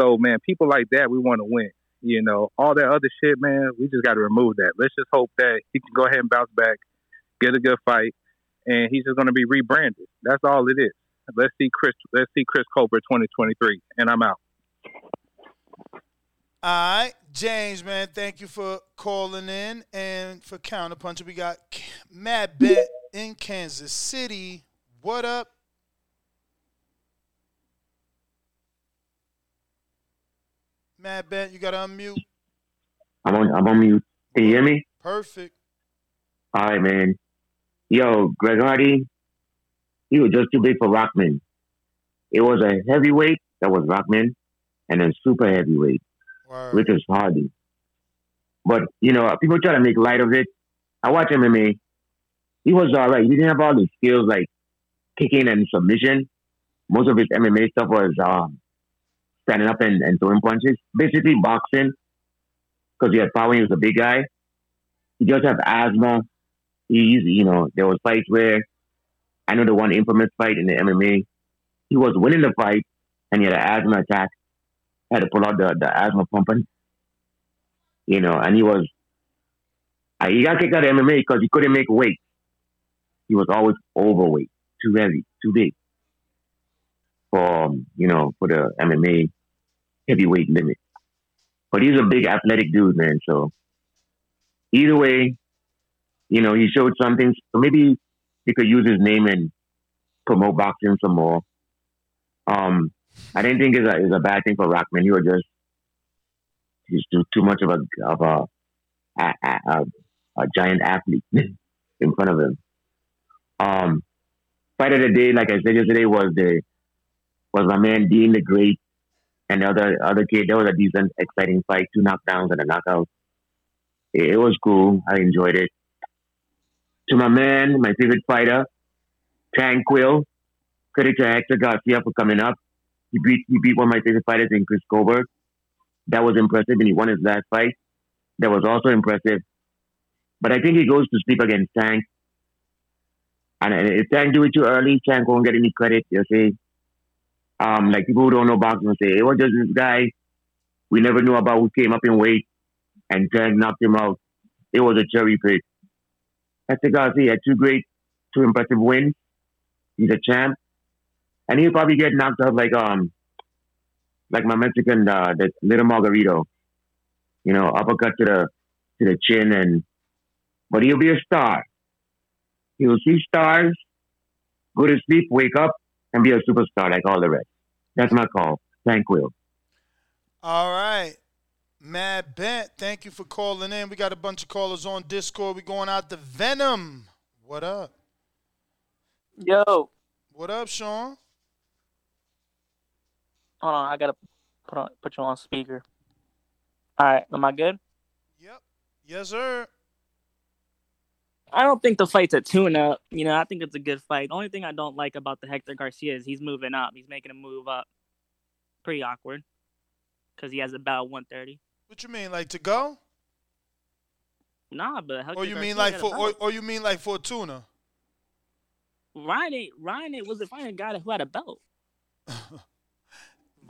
So man, people like that, we want to win. You know, all that other shit, man, we just got to remove that. Let's just hope that he can go ahead and bounce back, get a good fight, and he's just going to be rebranded. That's all it is. Let's see Chris. Let's see Chris Colbert 2023, and I'm out. All right, James, man, thank you for calling in and for counterpunching. We got Matt Bet in Kansas City. What up? Matt Bet, you got to unmute. I'm on. I'm on mute. Can you hear me? Perfect. All right, man. Yo, Greg Hardy, he was just too big for Rahman. It was a heavyweight that was Rahman, and then super heavyweight, which is Hardy. But you know, people try to make light of it. I watch MMA. He was all right. He didn't have all the skills like kicking and submission. Most of his MMA stuff was um, standing up and, and throwing punches. Basically boxing, because he had power. He was a big guy. He just had asthma. He, used- you know, there was fights where I know the one infamous fight in the MMA. He was winning the fight, and he had an asthma attack. Had to pull out the, the asthma pumping. You know, and he was. He got kicked out of MMA because he couldn't make weight. He was always overweight, too heavy, too big. For um, you know, for the MMA heavyweight limit. But he's a big athletic dude, man. So either way, you know, he showed something. So maybe he could use his name and promote boxing some more. Um, I didn't think it's a, it's a bad thing for Rahman. He was just he's too too much of a of a a, a, a, a giant athlete in front of him. Um, fight of the day, like I said yesterday, was the was my man Dean the Great and the other other kid. That was a decent, exciting fight. Two knockdowns and a knockout. It, it was cool. I enjoyed it. To my man, my favorite fighter, Tranquil. Credit to Hector Garcia for coming up. He beat he beat one of my favorite fighters in Chris Colbert. That was impressive, and he won his last fight. That was also impressive. But I think he goes to sleep against Tank. And if Tank do it too early, Tank won't get any credit. You see, um, like people who don't know boxing will say it was just this guy we never knew about who came up in weight and Tank knocked him out. It was a cherry pick. Hector Garcia had two great, two impressive wins. He's a champ, and he'll probably get knocked out like um like my Mexican, uh, the little margarito. You know, uppercut to the to the chin, and but he'll be a star. He'll see stars, go to sleep, wake up, and be a superstar like all the rest. That's my call. Thank you. All right. Mad Bent, thank you for calling in. We got a bunch of callers on Discord. we going out to Venom. What up? Yo. What up, Sean? Hold on, I gotta put on put you on speaker. All right, am I good? Yep. Yes, sir. I don't think the fight's a tune-up. You know, I think it's a good fight. The only thing I don't like about the Hector Garcia is he's moving up. He's making a move up. Pretty awkward because he has about 130. What you mean, like to go? Nah, but Hector Or you Garcia mean like for, or, or you mean like Fortuna? Ryan? Ryan wasn't fighting a guy who had a belt.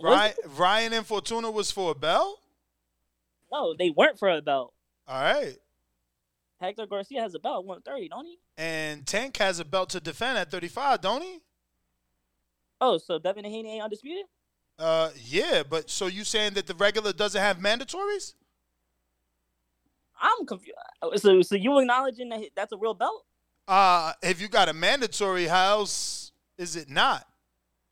Ryan, Ryan and Fortuna was for a belt. No, they weren't for a belt. All right. Hector Garcia has a belt at 130, don't he? And Tank has a belt to defend at 35, don't he? Oh, so Devin Haney ain't undisputed? Uh, yeah, but so you saying that the regular doesn't have mandatories? I'm confused. So, so you acknowledging that that's a real belt? Uh, if you got a mandatory, how else is it not?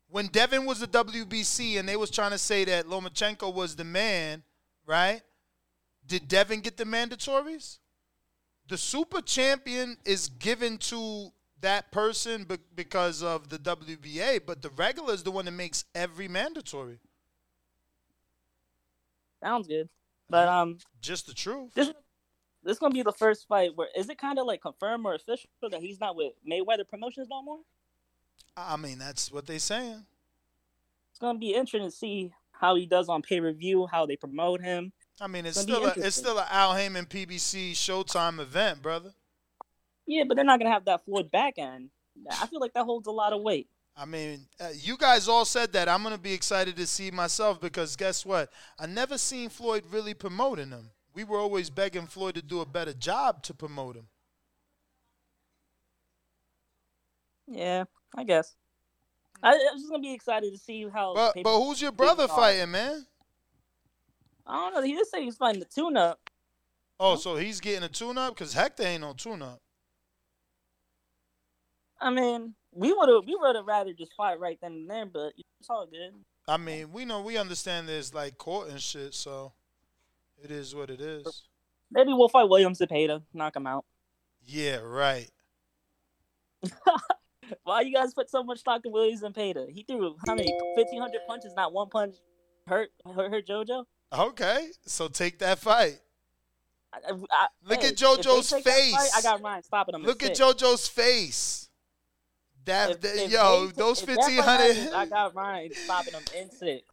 When Devin was the WBC and they was trying to say that Lomachenko was the man, right? Did Devin get the mandatories? The super champion is given to that person be- because of the WBA, but the regular is the one that makes every mandatory. Sounds good. But um, Just the truth. this this gonna be the first fight where is it kind of like confirmed or official that he's not with Mayweather Promotions no more? I mean, that's what they saying. It's gonna be interesting to see how he does on pay per view, how they promote him. I mean, it's still a, it's still an Al Haymon PBC Showtime event, brother. Yeah, but they're not gonna have that Floyd back end. I feel like that holds a lot of weight. I mean, uh, you guys all said that. I'm gonna be excited to see myself because guess what? I never seen Floyd really promoting him. We were always begging Floyd to do a better job to promote him. Yeah, I guess. I, I'm just gonna be excited to see how. But but who's your brother fighting, man? I don't know. He just said he's fighting the tune-up. Oh, so he's getting a tune-up because Hector ain't no tune-up. I mean, we would have we would have rather just fight right then and there, but it's all good. I mean, we know we understand there's like court and shit, so it is what it is. Maybe we'll fight William Zepeda, knock him out. Yeah, right. Why you guys put so much stock in William Zepeda? He threw how many? Fifteen hundred punches, not one punch hurt hurt, hurt JoJo. Okay, so take that fight. I, I, Look hey, at JoJo's that fight, face. I got Ryan stopping him. Look at six. JoJo's face. That, If- that- if yo, they- those if that fight fifteen hundred. I got Ryan stopping him in six.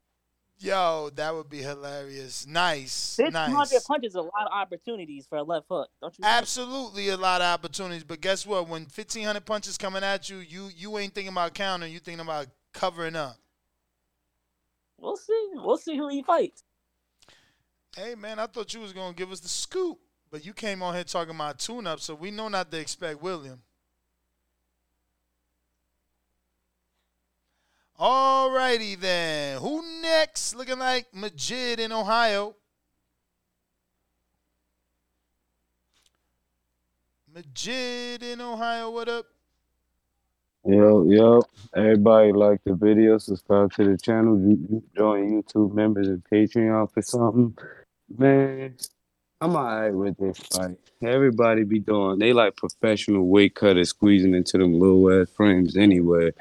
Yo, that would be hilarious. Nice, Fifteen nice. hundred punches is a lot of opportunities for a left hook, don't you? think? Absolutely, a lot of opportunities. But guess what? When fifteen hundred punches coming at you, you you ain't thinking about countering. You thinking about covering up. We'll see. We'll see who he fights. Hey man, I thought you was gonna give us the scoop, but you came on here talking about tune-up, so we know not to expect William. Alrighty then. Who next? Looking like Majid in Ohio. Majid in Ohio, what up? Yo, yo, everybody like the video, subscribe to the channel, you, you join YouTube members and Patreon for something. Man, I'm alright with this fight. Everybody be doing, they like professional weight cutters squeezing into them little ass frames anyway.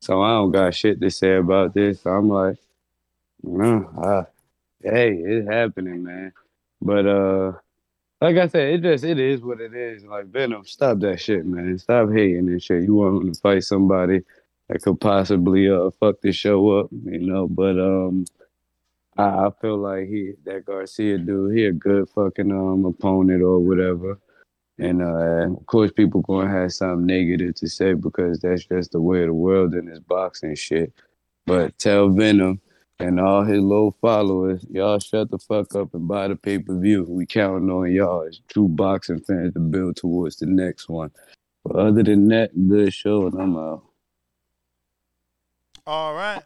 So I don't got shit to say about this. I'm like, no, ah, hey, it's happening, man. But uh, like I said, it just it is what it is. Like Venom, stop that shit, man. Stop hating and shit. You want to fight somebody that could possibly uh fuck the show up, you know. But um, I, I feel like he that Garcia dude, he a good fucking um opponent or whatever. And uh, of course, people gonna have something negative to say because that's just the way of the world in this boxing shit. But tell Venom and all his little followers, y'all shut the fuck up and buy the pay per view. We counting on y'all as true boxing fans to build towards the next one. But other than that, good show, and I'm out. All right.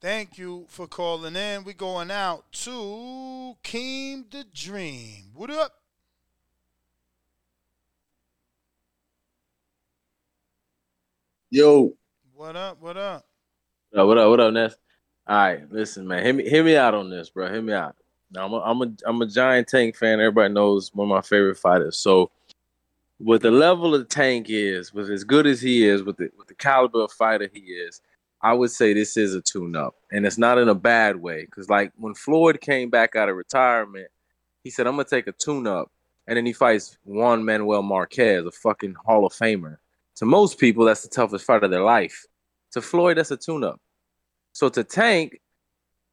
Thank you for calling in. We going out to Keem the Dream. What up? Yo, What up? What up? uh, what up? What up, Ness? All right, listen, man. Hear me, hear me out on this, bro. Hear me out. Now, I'm a, I'm a, I'm a giant Tank fan. Everybody knows one of my favorite fighters. So, with the level of Tank is, with as good as he is, with the with the caliber of fighter he is, I would say this is a tune-up, and it's not in a bad way. Because like when Floyd came back out of retirement, he said, "I'm gonna take a tune-up," and then he fights Juan Manuel Marquez, a fucking Hall of Famer. To most people, that's the toughest fight of their life. To Floyd, that's a tune-up. So to Tank,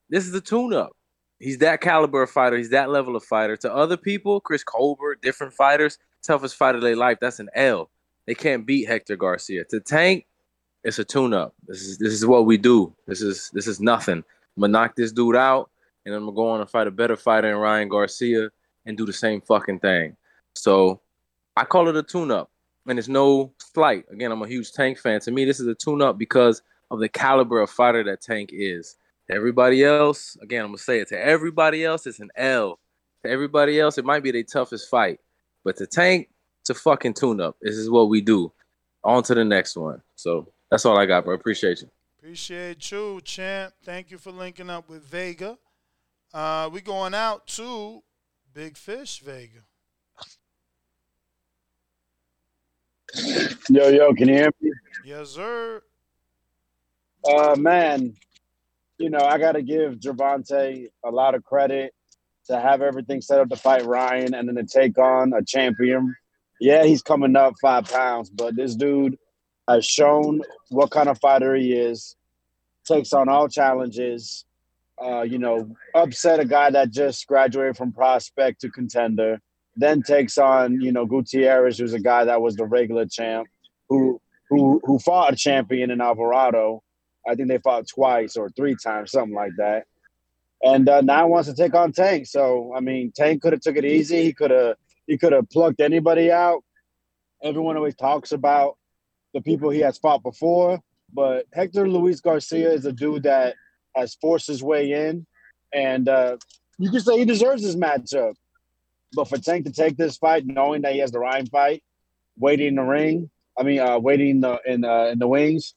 this is a tune-up. He's that caliber of fighter. He's that level of fighter. To other people, Chris Colbert, different fighters, toughest fight of their life. That's an L. They can't beat Hector Garcia. To Tank, it's a tune-up. This is this is what we do. This is this is nothing. I'm gonna knock this dude out, and I'm gonna go on and fight a better fighter in Ryan Garcia and do the same fucking thing. So I call it a tune-up, and it's no slight. Again, I'm a huge Tank fan. To me, this is a tune-up because of the caliber of fighter that Tank is. To everybody else, again, I'm gonna say it. To everybody else, it's an L. To everybody else, it might be their toughest fight, but to Tank, it's a fucking tune-up. This is what we do. On to the next one. So that's all I got, bro. Appreciate you. Appreciate you, champ. Thank you for linking up with Vega. Uh, we going out to Big Fish Vega. Yo, yo, can you hear me? Yes, sir. Uh, man, you know, I got to give Gervonta a lot of credit to have everything set up to fight Ryan and then to take on a champion. Yeah, he's coming up five pounds, but this dude has shown what kind of fighter he is, takes on all challenges, uh, you know, upset a guy that just graduated from prospect to contender, then takes on, you know, Gutierrez, who's a guy that was the regular champ, who who who fought a champion in Alvarado. I think they fought twice or three times, something like that. And uh, now wants to take on Tank. So I mean, Tank could have took it easy. He could have he could have plucked anybody out. Everyone always talks about the people he has fought before, but Hector Luis Garcia is a dude that has forced his way in, and uh, you can say he deserves this matchup. But for Tank to take this fight, knowing that he has the Ryan fight, waiting in the ring, I mean, uh, waiting in the in, uh, in the wings,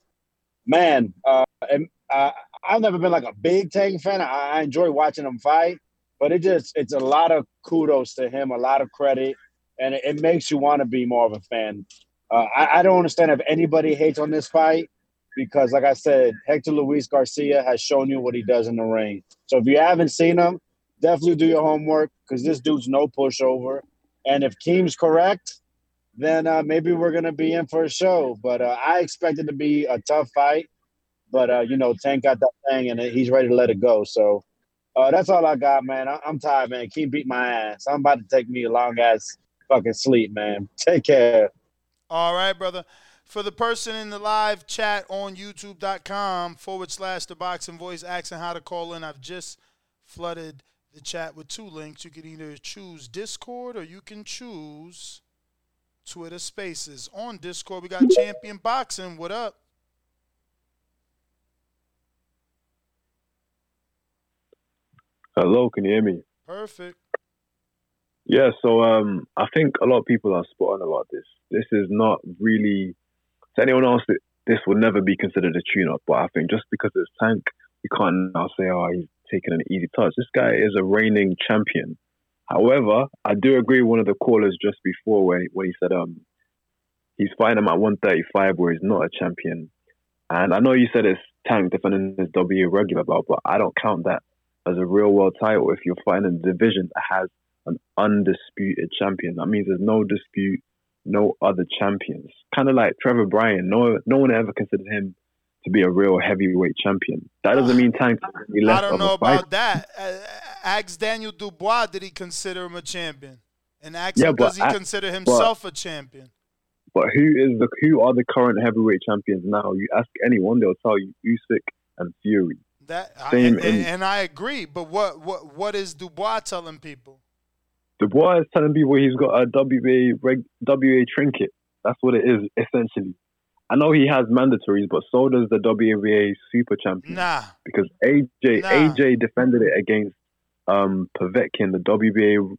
man. Uh, and, uh, I've never been like a big Tank fan. I, I enjoy watching him fight, but it just it's a lot of kudos to him, a lot of credit, and it, it makes you want to be more of a fan. Uh, I, I don't understand if anybody hates on this fight because, like I said, Hector Luis Garcia has shown you what he does in the ring. So if you haven't seen him, definitely do your homework because this dude's no pushover. And if Keem's correct, then uh, maybe we're gonna be in for a show. But uh, I expect it to be a tough fight. But uh, you know, Tank got that thing, and he's ready to let it go. So uh, that's all I got, man. I- I'm tired, man. Keem beat my ass. I'm about to take me a long ass fucking sleep, man. Take care. All right, brother. For the person in the live chat on youtube.com forward slash the boxing voice asking how to call in, I've just flooded the chat with two links. You can either choose Discord or you can choose Twitter Spaces. On Discord, we got Champion Boxing. What up? Hello, can you hear me? Perfect. Yeah, so um, I think a lot of people are spot on about this. This is not really to anyone else. This would never be considered a tune-up, but I think just because it's Tank, you can't now say, "Oh, he's taking an easy touch." This guy is a reigning champion. However, I do agree with one of the callers just before where when he said um he's fighting him at 135 where he's not a champion. And I know you said it's Tank defending his W regular belt, but I don't count that as a real world title if you're fighting a division that has an undisputed champion. That means there's no dispute, no other champions. Kind of like Trevor Bryan. No, no one ever considered him to be a real heavyweight champion. That doesn't mean Tank is any less I don't know about that. Ask Daniel Dubois, did he consider him a champion? And ask Yeah, him, does he I- consider but- himself a champion? But who is the who are the current heavyweight champions now? You ask anyone, they'll tell you Usyk and Fury. That I- Same and, in- and, I agree. But what what what is Dubois telling people? Dubois is telling people he's got a WA reg, WA trinket. That's what it is essentially. I know he has mandatories, but so does the WNBA Super Champion. Nah. Because AJ Nah. AJ defended it against um Povetkin, the WBA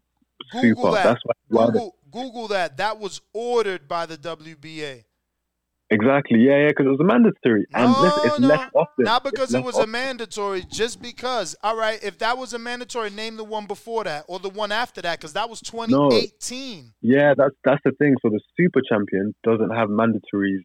Super. Google that. That's why. Google, Google that. That was ordered by the WBA. exactly. Yeah, yeah. Because it was a mandatory, and listen, it's less often. Not because it less was a mandatory, just because. All right, if that was a mandatory, name the one before that or the one after that, because that was 2018. Yeah, that's that's the thing. So the Super Champion doesn't have mandatories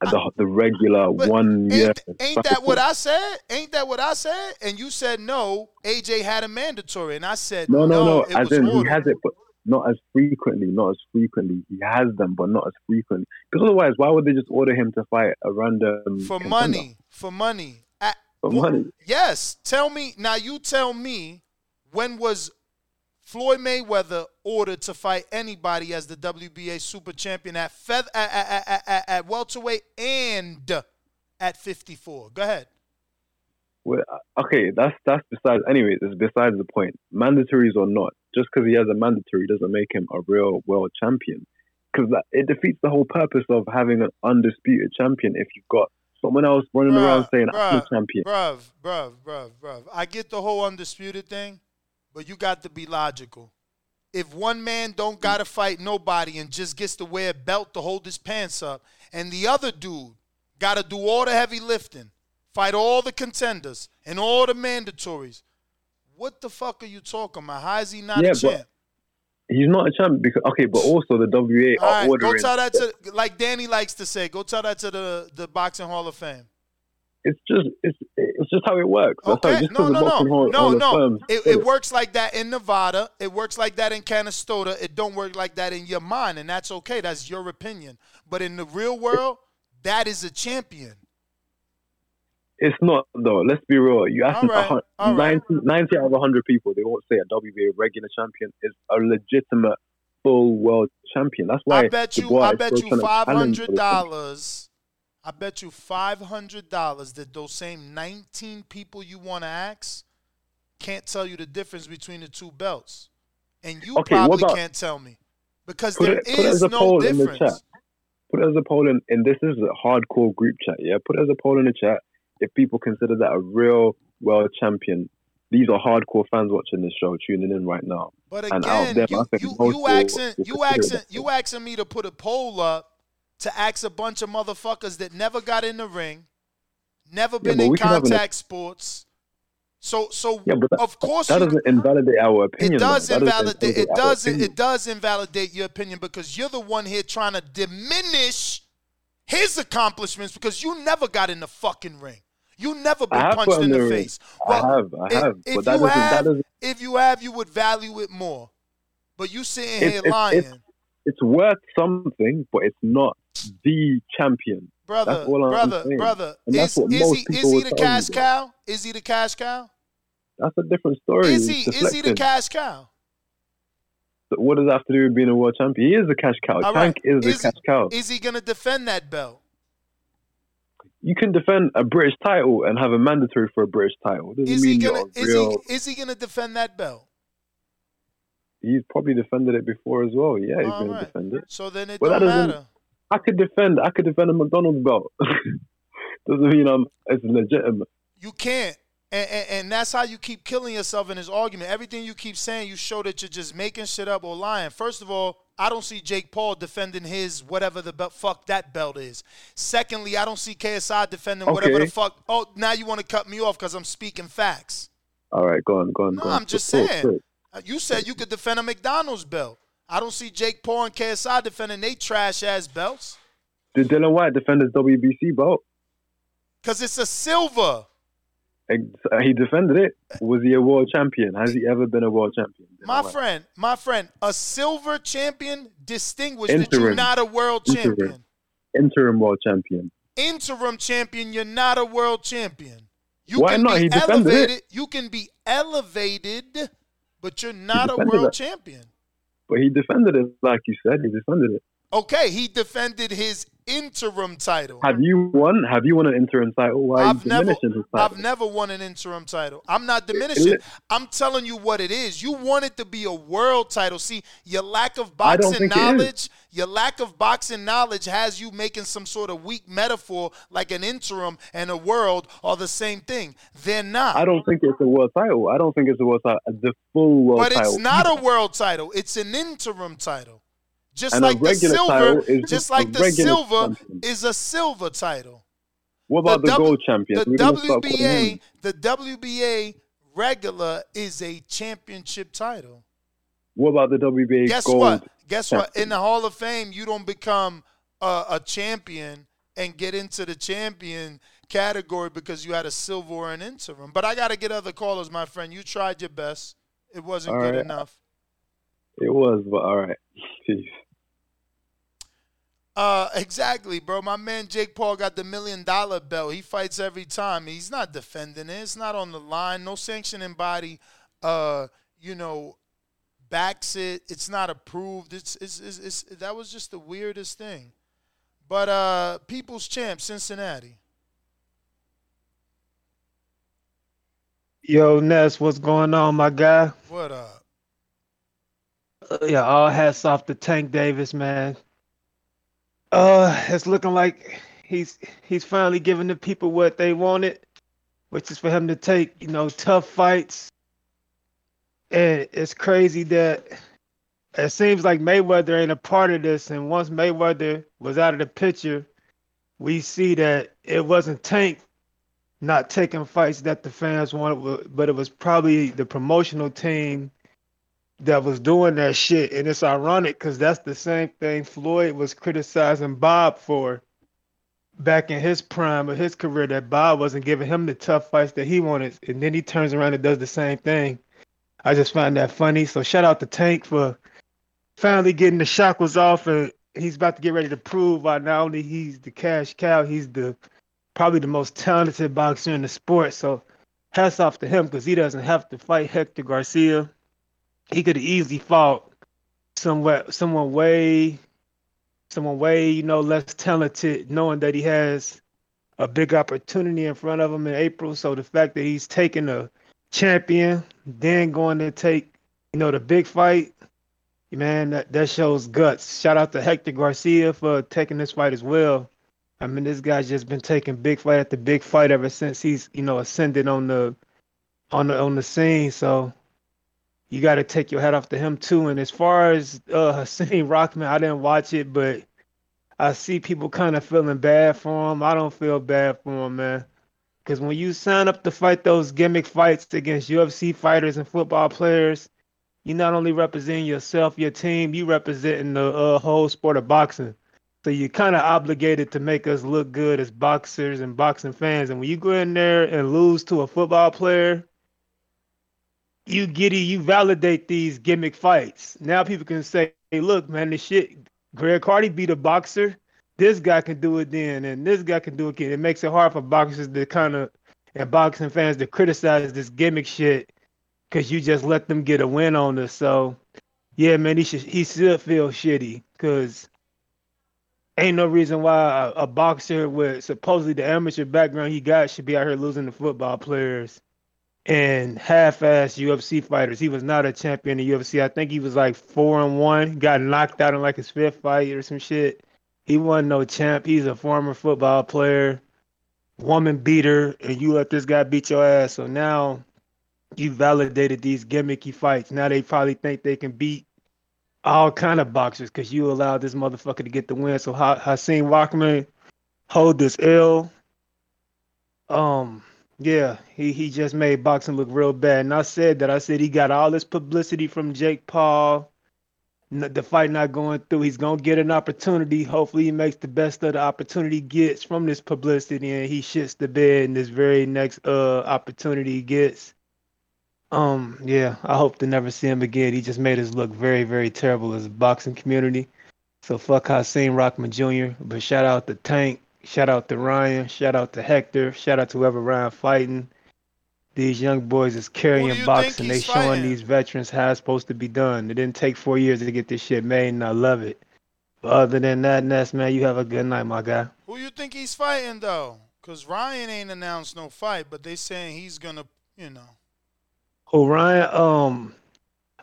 the the regular one year. Ain't that what I said? Ain't that what I said? And you said no. AJ had a mandatory, and I said No, no, no. It As in, he has it, but not as frequently. Not as frequently. He has them, but not as frequently. Because otherwise, why would they just order him to fight a random for contender? money. For money. At- For money. Yes. Tell me now. You tell me when was Floyd Mayweather ordered to fight anybody as the WBA Super Champion at feather at, at, at, at, welterweight and at 54? Go ahead. Well, uh, okay, that's that's besides. Anyway, it's besides the point. Mandatories or not, just because he has a mandatory doesn't make him a real world champion. Because it defeats the whole purpose of having an undisputed champion if you've got someone else running around saying I'm a bruh, champion. Bruv, bruv, bruv, bruv. I get the whole undisputed thing, but you got to be logical. If one man don't gotta fight nobody and just gets to wear a belt to hold his pants up, and the other dude gotta do all the heavy lifting, fight all the contenders and all the mandatories, what the fuck are you talking about? How is he not yeah, a champ? he's not a champion because okay, but also the WA All are right, go tell that to like Danny likes to say. Go tell that to the the boxing Hall of Fame. It's just it's it's just how it works. That's how, Okay, just no, no, no, no, no. It, it works like that in Nevada. It works like that in Canastota. It don't work like that in your mind, and that's okay. That's your opinion. But in the real world, that is a champion. It's not though. Let's be real. You ask right, a hun- all right. 90, 90 out of 100 people, they won't say a WBA regular champion is a legitimate full world champion. That's why I bet you. I bet you five hundred dollars. I bet you five hundred dollars that those same nineteen people you want to ask can't tell you the difference between the two belts, and you Okay, probably about- can't tell me because there it, is no poll in the difference. chat. Put it as a poll in, and this is a hardcore group chat. Yeah, put it as a poll in the chat if people consider that a real world champion. These are hardcore fans watching this show, tuning in right now. But and out again, there, you you you asking you asking you asking me to put a poll up to ask a bunch of motherfuckers that never got in the ring, never been in have an- contact sports. So so Yeah, that, of course that you, doesn't invalidate our opinion. it does though. Invalidate it does opinion. it does invalidate your opinion because you're the one here trying to diminish his accomplishments because you never got in the fucking ring. You never been punched in the ring. face. I have, I if- have, if but that you have, that doesn't. if you have, you would value it more. But you sitting here it's, lying, it's, it's worth something, but it's not the champion. brother, That's all I'm brother, saying. brother. And Is, what is most he is he the cash cow? Is he the cash cow? That's a different story. Is he is he the cash cow? So What does that have to do with being a world champion? He is a cash cow. All Tank right. is a Is he- cash cow. Is he gonna defend that belt? You can defend a British title and have a mandatory for a British title. Doesn't Is he gonna is he is he gonna defend that belt? He's probably defended it before as well. Yeah, he's going right. to defend it. So then it don't doesn't- matter. I could defend. I could defend a McDonald's belt. doesn't mean I'm it's legitimate. You can't. And, and, and that's how you keep killing yourself in this argument. Everything you keep saying, you show that you're just making shit up or lying. First of all, I don't see Jake Paul defending his whatever the belt, fuck that belt is. Secondly, I don't see KSI defending whatever the fuck. Oh, now you want to cut me off because I'm speaking facts. All right, go on, go on, No, go on. I'm just saying. You said you could defend a McDonald's belt. I don't see Jake Paul and KSI defending they trash ass belts Did Dillian Whyte defend his WBC belt? because it's a silver. Uh, He defended it. Was he a world champion? Has he ever been a world champion? Dylan My White? friend, my friend, a silver champion distinguished that you're not a world Interim. champion. Interim world champion. Interim champion, you're not a world champion. You Why can not? be He defended it. elevated. You can be elevated, but you're not a world it. champion. But he defended it, like you said. He defended it. Okay, he defended his interim title. Have you won? Have you won an interim title? Why I've never, title? I've never won an interim title. I'm not diminishing. I'm telling you what it is. You want it to be a world title. See, your lack of boxing think it is. knowledge, your lack of boxing knowledge has you making some sort of weak metaphor like an interim and a world are the same thing. They're not. I don't think it's a world title. I don't think it's a world title. The full world but title. it's not a world title. It's an interim title. Just And like the silver, is just like the silver champion. is a silver title. What about the, W- gold champion? The We're gonna start putting WBA, the WBA regular is a championship title. What about the WBA Guess gold? what? Guess what? In the Hall of Fame, you don't become a, a champion and get into the champion category because you had a silver or an interim. But I got to get other callers, my friend. You tried your best. It wasn't All good right. enough. It was, but all right. Peace. Uh, exactly, bro. My man Jake Paul got the million dollar belt. He fights every time. He's not defending it. It's not on the line. No sanctioning body, uh, you know, backs it. It's not approved. It's, it's, it's, it's that was just the weirdest thing. But uh, People's Champ, Cincinnati. Yo, Ness, what's going on, my guy? What up? Uh, yeah, all hats off to Tank Davis, man. Uh, it's looking like he's he's finally giving the people what they wanted, which is for him to take, you know, tough fights. And it's crazy that it seems like Mayweather ain't a part of this. And once Mayweather was out of the picture, we see that it wasn't Tank not taking fights that the fans wanted, but it was probably the promotional team that was doing that shit. And it's ironic because that's the same thing Floyd was criticizing Bob for back in his prime of his career, that Bob wasn't giving him the tough fights that he wanted. And then he turns around and does the same thing. I just find that funny. So shout out to Tank for finally getting the shackles off and he's about to get ready to prove why not only he's the cash cow, he's the probably the most talented boxer in the sport. So hats off to him because he doesn't have to fight Hector Garcia. He could easily fought somewhat someone way someone way, you know, less talented, knowing that he has a big opportunity in front of him in April. So the fact that he's taking a champion, then going to take, you know, the big fight, man, that, that shows guts. Shout out to Hector Garcia for taking this fight as well. I mean, this guy's just been taking big fight after big fight ever since he's, you know, ascended on the on the on the scene. So you got to take your hat off to him too. And as far as uh, Hasim Rahman, I didn't watch it, but I see people kind of feeling bad for him. I don't feel bad for him, man. Because when you sign up to fight those gimmick fights against UFC fighters and football players, you not only representing yourself, your team, you representing the uh, whole sport of boxing. So you're kind of obligated to make us look good as boxers and boxing fans. And when you go in there and lose to a football player, you giddy, you validate these gimmick fights. Now people can say, hey, look, man, this shit, Greg Hardy beat a boxer. This guy can do it then, and this guy can do it again. It makes it hard for boxers to kind of, and boxing fans to criticize this gimmick shit because you just let them get a win on us. So, yeah, man, he should, he should feel shitty because ain't no reason why a, a boxer with supposedly the amateur background he got should be out here losing to football players and half-ass UFC fighters. He was not a champion in UFC. I think he was like four and one. Got knocked out in like his fifth fight or some shit. He wasn't no champ. He's a former football player, woman beater, and you let this guy beat your ass. So now you validated these gimmicky fights. Now they probably think they can beat all kind of boxers because you allowed this motherfucker to get the win. So Ha- Hasim Rahman hold this L. Um, yeah, he, he just made boxing look real bad. And I said that. I said he got all this publicity from Jake Paul. The fight not going through. He's gonna get an opportunity. Hopefully, he makes the best of the opportunity gets from this publicity, and he shits the bed in this very next uh opportunity he gets. Um, yeah, I hope to never see him again. He just made us look very, very terrible as a boxing community. So fuck Hasim Rahman Jr. But shout out to Tank, shout out to Ryan, shout out to Hector, shout out to whoever Ryan fighting. These young boys is carrying boxing. They showing these veterans how it's supposed to be done. It didn't take four years to get this shit made, and I love it. But other than that, Ness, man, you have a good night, my guy. Who you think he's fighting though? Cause Ryan ain't announced no fight, but they saying he's gonna, you know. Who Ryan? Um,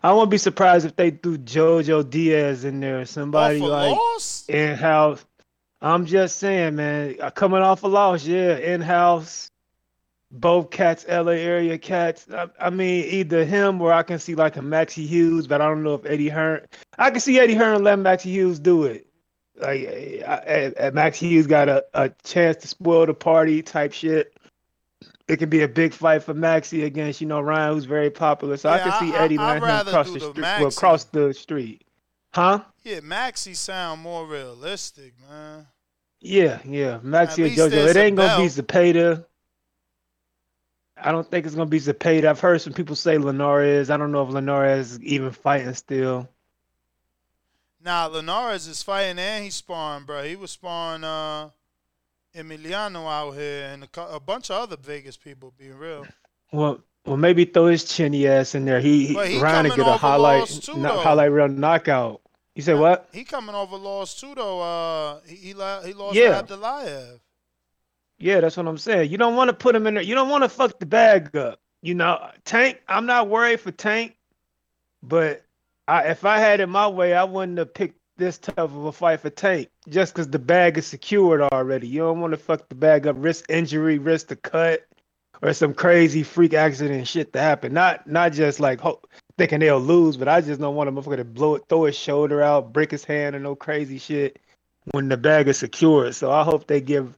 I won't be surprised if they threw JoJo Diaz in there, somebody a like in house. I'm just saying, man, uh, coming off a loss, yeah, in house. Both cats, LA area cats. I, I mean, either him or I can see like a Maxie Hughes, but I don't know if Eddie Hearn. I can see Eddie Hearn let Maxie Hughes do it. Like, I, I, Maxie Hughes got a, a chance to spoil the party type shit. It could be a big fight for Maxie against, you know, Ryan, who's very popular. So I can see I- I- Eddie him rather the the street, well, Maxie. cross the street. Huh? Yeah, Maxie sound more realistic, man. Yeah, yeah. Maxie and JoJo. It ain't gonna be. Zepeda. I don't think it's gonna be Zepeda. I've heard some people say Linares. I don't know if Linares is even fighting still. Nah, Linares is fighting and he's sparring, bro. He was sparring uh Emiliano out here and a, a bunch of other Vegas people. Being real, Well, well, maybe throw his chinny ass in there. He, But he Ryan to get a highlight, too, no- highlight reel knockout. You say what? he coming off a loss too, though. Uh, he he, he lost Yeah. to. Yeah, that's what I'm saying. You don't want to put him in there. You don't want to fuck the bag up. You know, Tank. I'm not worried for Tank, but I, if I had it my way, I wouldn't have picked this tough of a fight for Tank just because the bag is secured already. You don't want to fuck the bag up, risk injury, risk the cut, or some crazy freak accident shit to happen. Not not just like ho- thinking they'll lose, but I just don't want a motherfucker to blow it, throw his shoulder out, break his hand, or no crazy shit when the bag is secured. So I hope they give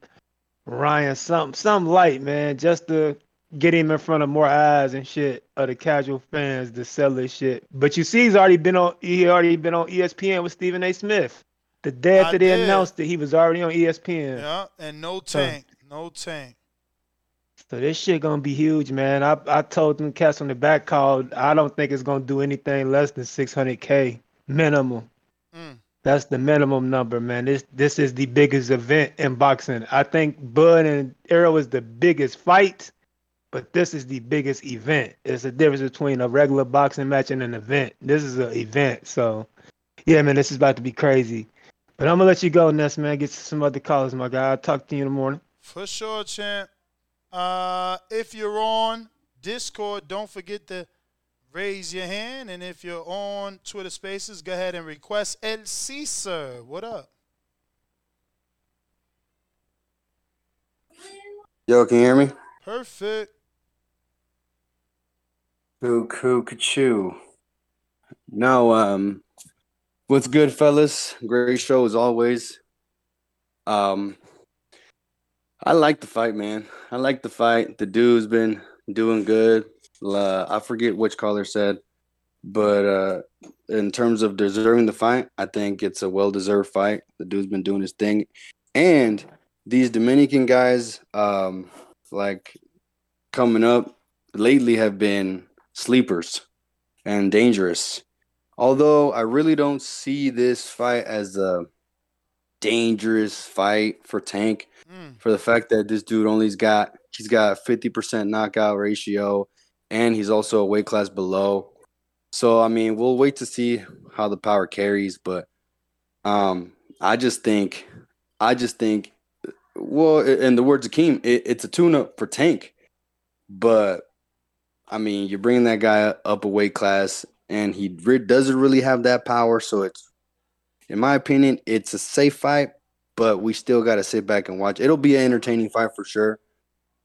Ryan some some light, man, just to get him in front of more eyes and shit of the casual fans to sell this shit. But you see, he's already been on. He already been on ESPN with Stephen A. Smith. The day after they did. announced it, he was already on ESPN. Yeah, and no So- tank, no tank. So this shit gonna be huge, man. I I told them cats on the back call. I don't think it's gonna do anything less than 600k minimum. Mm. That's the minimum number, man. This this is the biggest event in boxing. I think Bud and Errol is the biggest fight, but this is the biggest event. It's a difference between a regular boxing match and an event. This is an event. So, yeah, man, this is about to be crazy. But I'm gonna let you go, Ness, man. Get to some other callers, my guy. I'll talk to you in the morning. For sure, champ. Uh, if you're on Discord, don't forget to raise your hand. And if you're on Twitter Spaces, go ahead and request El Caesar. What up? Yo, can you hear me? Perfect. Coo coo choo. No, um, what's good, fellas? Great show as always. Um, I like the fight, man. I like the fight. The dude's been doing good. Uh, I forget which caller said, but uh, in terms of deserving the fight, I think it's a well-deserved fight. The dude's been doing his thing, and these Dominican guys, um, like coming up lately, have been sleepers and dangerous. Although I really don't see this fight as a dangerous fight for Tank for the fact that this dude only's got he's got 50% knockout ratio and he's also a weight class below. So I mean, we'll wait to see how the power carries, but um I just think I just think well in the words of Keem, it, it's a tune up for Tank. But I mean, you're bringing that guy up a weight class, and he re- doesn't really have that power. So it's, in my opinion, it's a safe fight, but we still got to sit back and watch. It'll be an entertaining fight for sure.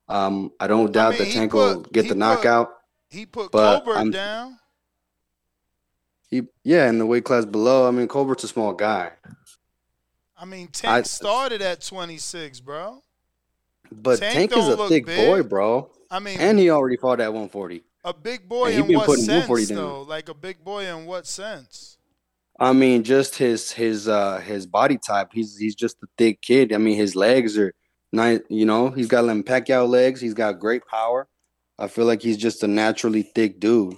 Um, I don't doubt mean, that Tank put- will get the put- knockout. He put Colbert I'm- down. He, yeah, in the weight class below. I mean, Colbert's a small guy, I mean, Tank I- started at 26, bro. but Tank Tank, is a thick big. boy, bro. I mean- and he already fought at 140. A big boy in what sense, 140 down. though? Like a big boy in what sense? I mean, just his his uh his body type. He's he's just a thick kid. I mean, his legs are nice. You know, he's got them Pacquiao legs. He's got great power. I feel like he's just a naturally thick dude.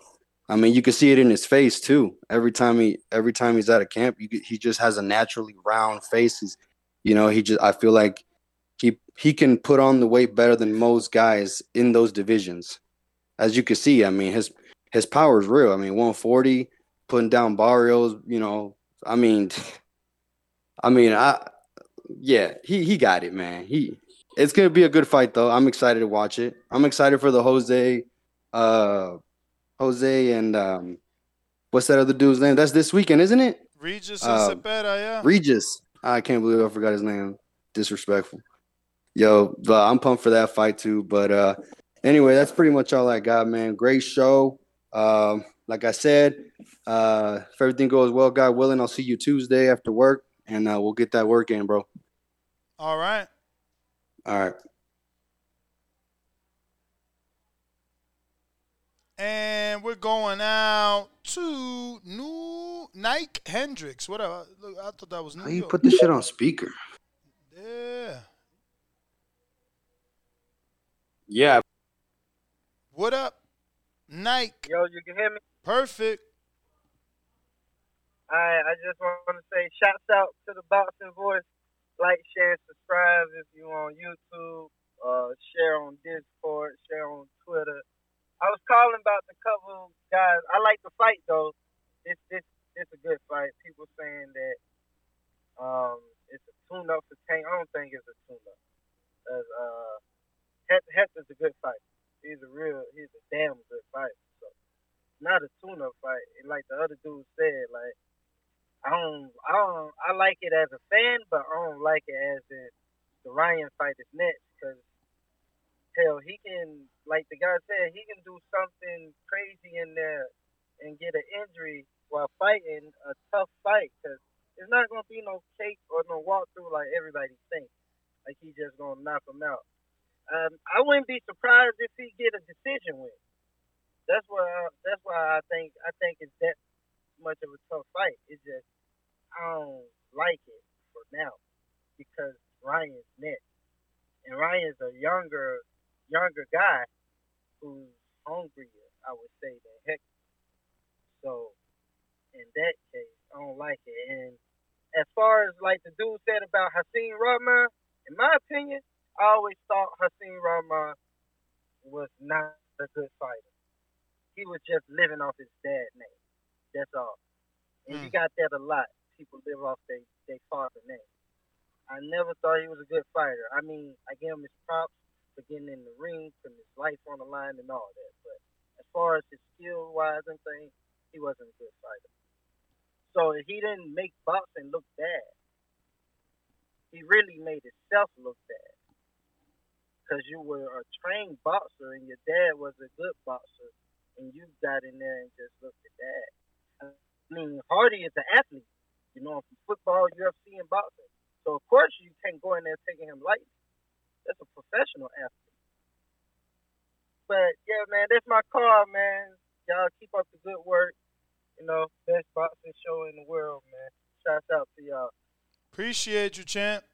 I mean, you can see it in his face too. Every time he every time he's at a camp, you, he just has a naturally round face. He's, you know, he just. I feel like he he can put on the weight better than most guys in those divisions. As you can see, I mean, his his power is real. I mean, 140 putting down Barrios, you know, I mean, I mean, I yeah, he he got it, man. He it's gonna be a good fight though. I'm excited to watch it. I'm excited for the Jose, uh, Jose and um, what's that other dude's name? That's this weekend, isn't it? Regis Uh, Zepeda, yeah. Regis. I can't believe I forgot his name. Disrespectful. Yo, but I'm pumped for that fight too. But uh anyway, that's pretty much all I got, man. Great show. Um, like I said, uh if everything goes well, God willing, I'll see you Tuesday after work and uh, we'll get that work in, bro. All right. All right. And we're going out to New Nike Hendricks. Whatever. Look, I thought that was New How you York. put this shit on speaker? Yeah. Yeah. What up, Nike? Yo, you can hear me? Perfect. Alright, I just want to say shouts out to the Boxing Voice. Like, share, subscribe if you on YouTube. Uh, share on Discord. Share on Twitter. I was calling about the couple guys. I like the fight though. It's this it's a good fight. People saying that um it's a tune up for Tank. I don't think it's a tune up. Uh Hefner's a good fight. He's a real he's a damn good fight. Not a tune up fight. And like the other dude said, like I don't I don't I like it as a fan, but I don't like it as in the Ryan fight is next because hell, he can, like the guy said, he can do something crazy in there and get an injury while fighting a tough fight because it's not to be no cake or no walkthrough like everybody thinks. Like he's just to knock him out. Um, I wouldn't be surprised if he get a decision win. That's why. that's why I think. I think it's that much of a tough fight. It's just I don't like it for now because Ryan's next, and Ryan's a younger younger guy who's hungrier, I would say, than Hector. So in that case, I don't like it. And as far as like the dude said about Hassan Rahman, in my opinion, I always thought Hassan Rahman was not a good fighter. He was just living off his dad name. That's all. And you hmm. got that a lot. People live off their their father name. I never thought he was a good fighter. I mean, I give him his props for getting in the ring, putting his life on the line and all that. But as far as his skill wise and things, he wasn't a good fighter. So he didn't make boxing look bad. He really made himself look bad. Because you were a trained boxer and your dad was a good boxer, and you got in there and just looked at that. I mean, Hardy is an athlete, you know, from football, UFC, and boxing. So of course you can't go in there taking him lightly. That's a professional athlete. But yeah, man, that's my call, man. Y'all keep up the good work. You know, best boxing show in the world, man. Shouts out to y'all. Appreciate you, champ.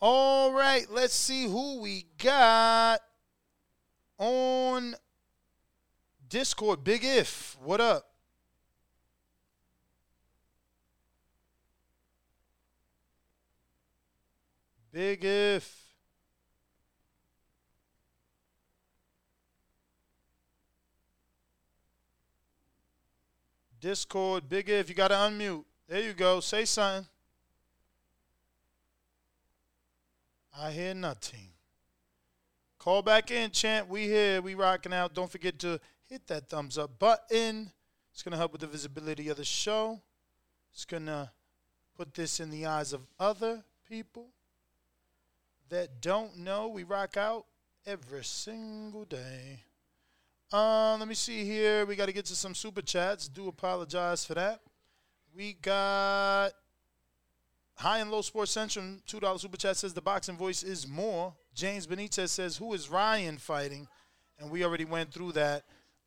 All right, let's see who we got on Discord. Big If, what up? Big If. Discord, Big If, you got to unmute. There you go. Say something. I hear nothing. Call back in, champ. We here. We rocking out. Don't forget to hit that thumbs up button. It's going to help with the visibility of the show. It's going to put this in the eyes of other people that don't know. We rock out every single day. Uh, let me see here. We got to get to some super chats. Do apologize for that. We got High and Low Sports Central, $2 super chat says the boxing voice is more. James Benitez says, Who is Ryan fighting? And we already went through that.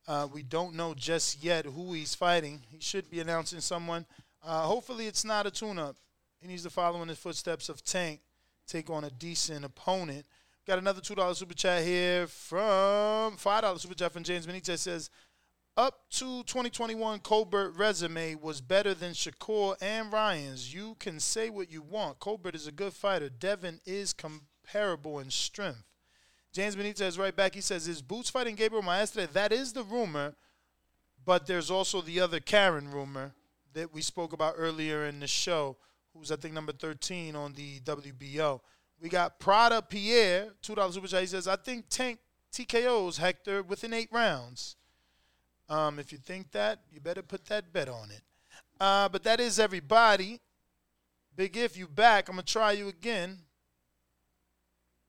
Uh, we don't know just yet who he's fighting. He should be announcing someone. Uh, hopefully, it's not a tune up. He needs to follow in the footsteps of Tank, take on a decent opponent. Got another $2 super chat here from $5 super chat from James Benitez says, up to 2021 Colbert resume was better than Shakur and Ryan's. You can say what you want. Colbert is a good fighter. Devin is comparable in strength. James Benitez is right back. He says, Is Boots fighting Gabriel Maestre? That is the rumor, but there's also the other Karen rumor that we spoke about earlier in the show, who's I think number 13 on the WBO. We got Prada Pierre, $2 super chat. He says, I think Tank TKOs Hector within eight rounds. Um, if you think that, you better put that bet on it. Uh, but that is everybody. Big if you back, I'm gonna try you again.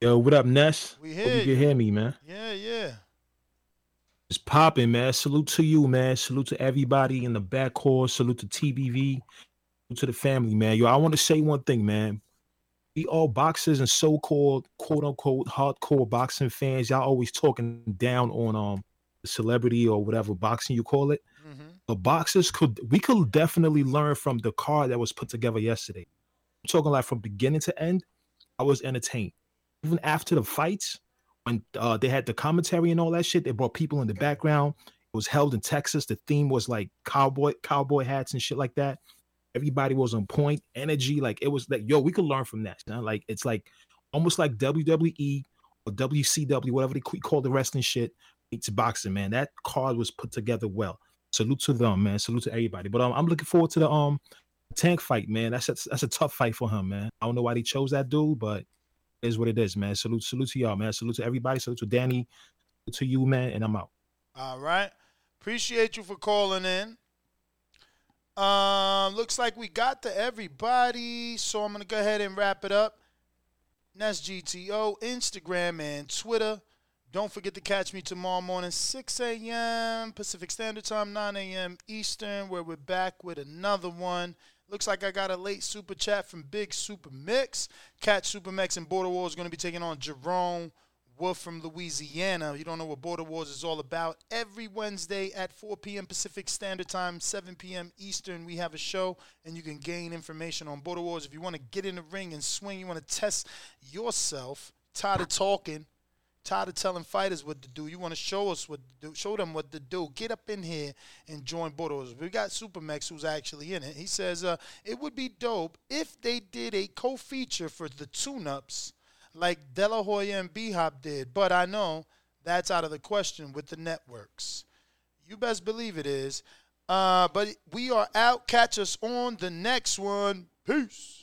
Yo, what up, Ness? We Hope you can hear me, man. Yeah, yeah. It's popping, man. Salute to you, man. Salute to everybody in the back course. Salute to TBV. Salute to the family, man. Yo, I want to say one thing, man. We all boxers and so-called quote unquote hardcore boxing fans, y'all always talking down on um the celebrity or whatever boxing you call it. But boxers could we could definitely learn from the card that was put together yesterday. I'm talking like from beginning to end. I was entertained. Even after the fights, when uh, they had the commentary and all that shit, they brought people in the background. It was held in Texas. The theme was like cowboy cowboy hats and shit like that. Everybody was on point, energy. Like it was like, yo, we could learn from that. you know? Like it's like almost like WWE or WCW, whatever they call the wrestling shit. It's boxing, man. That card was put together well. Salute to them, man. Salute to everybody. But um, I'm looking forward to the um tank fight, man. That's a, that's a tough fight for him, man. I don't know why they chose that dude, but is what it is, man. Salute, salute to y'all, man. Salute to everybody. Salute to Danny. Salute to you, man. And I'm out. All right. Appreciate you for calling in. Um, looks like we got to everybody, so I'm gonna go ahead and wrap it up. That's GTO, Instagram, and Twitter. Don't forget to catch me tomorrow morning, 6 a.m. Pacific Standard Time, 9 a.m. Eastern, where we're back with another one. Looks like I got a late super chat from Big Super Mix. Catch Super Mix and Border Wars going to be taking on Jerome Wolf from Louisiana. You don't know what Border Wars is all about. Every Wednesday at 4 p.m. Pacific Standard Time, 7 p.m. Eastern, we have a show, and you can gain information on Border Wars. If you want to get in the ring and swing, you want to test yourself, tired of talking, tired of telling fighters what to do. You want to show us what to do, show them what to do. Get up in here and join Border Wars. We got Supermax who's actually in it. He says uh, it would be dope if they did a co-feature for the tune-ups like De La Hoya and B Hop did, but I know that's out of the question with the networks. You best believe it is. Uh, but we are out. Catch us on the next one. Peace.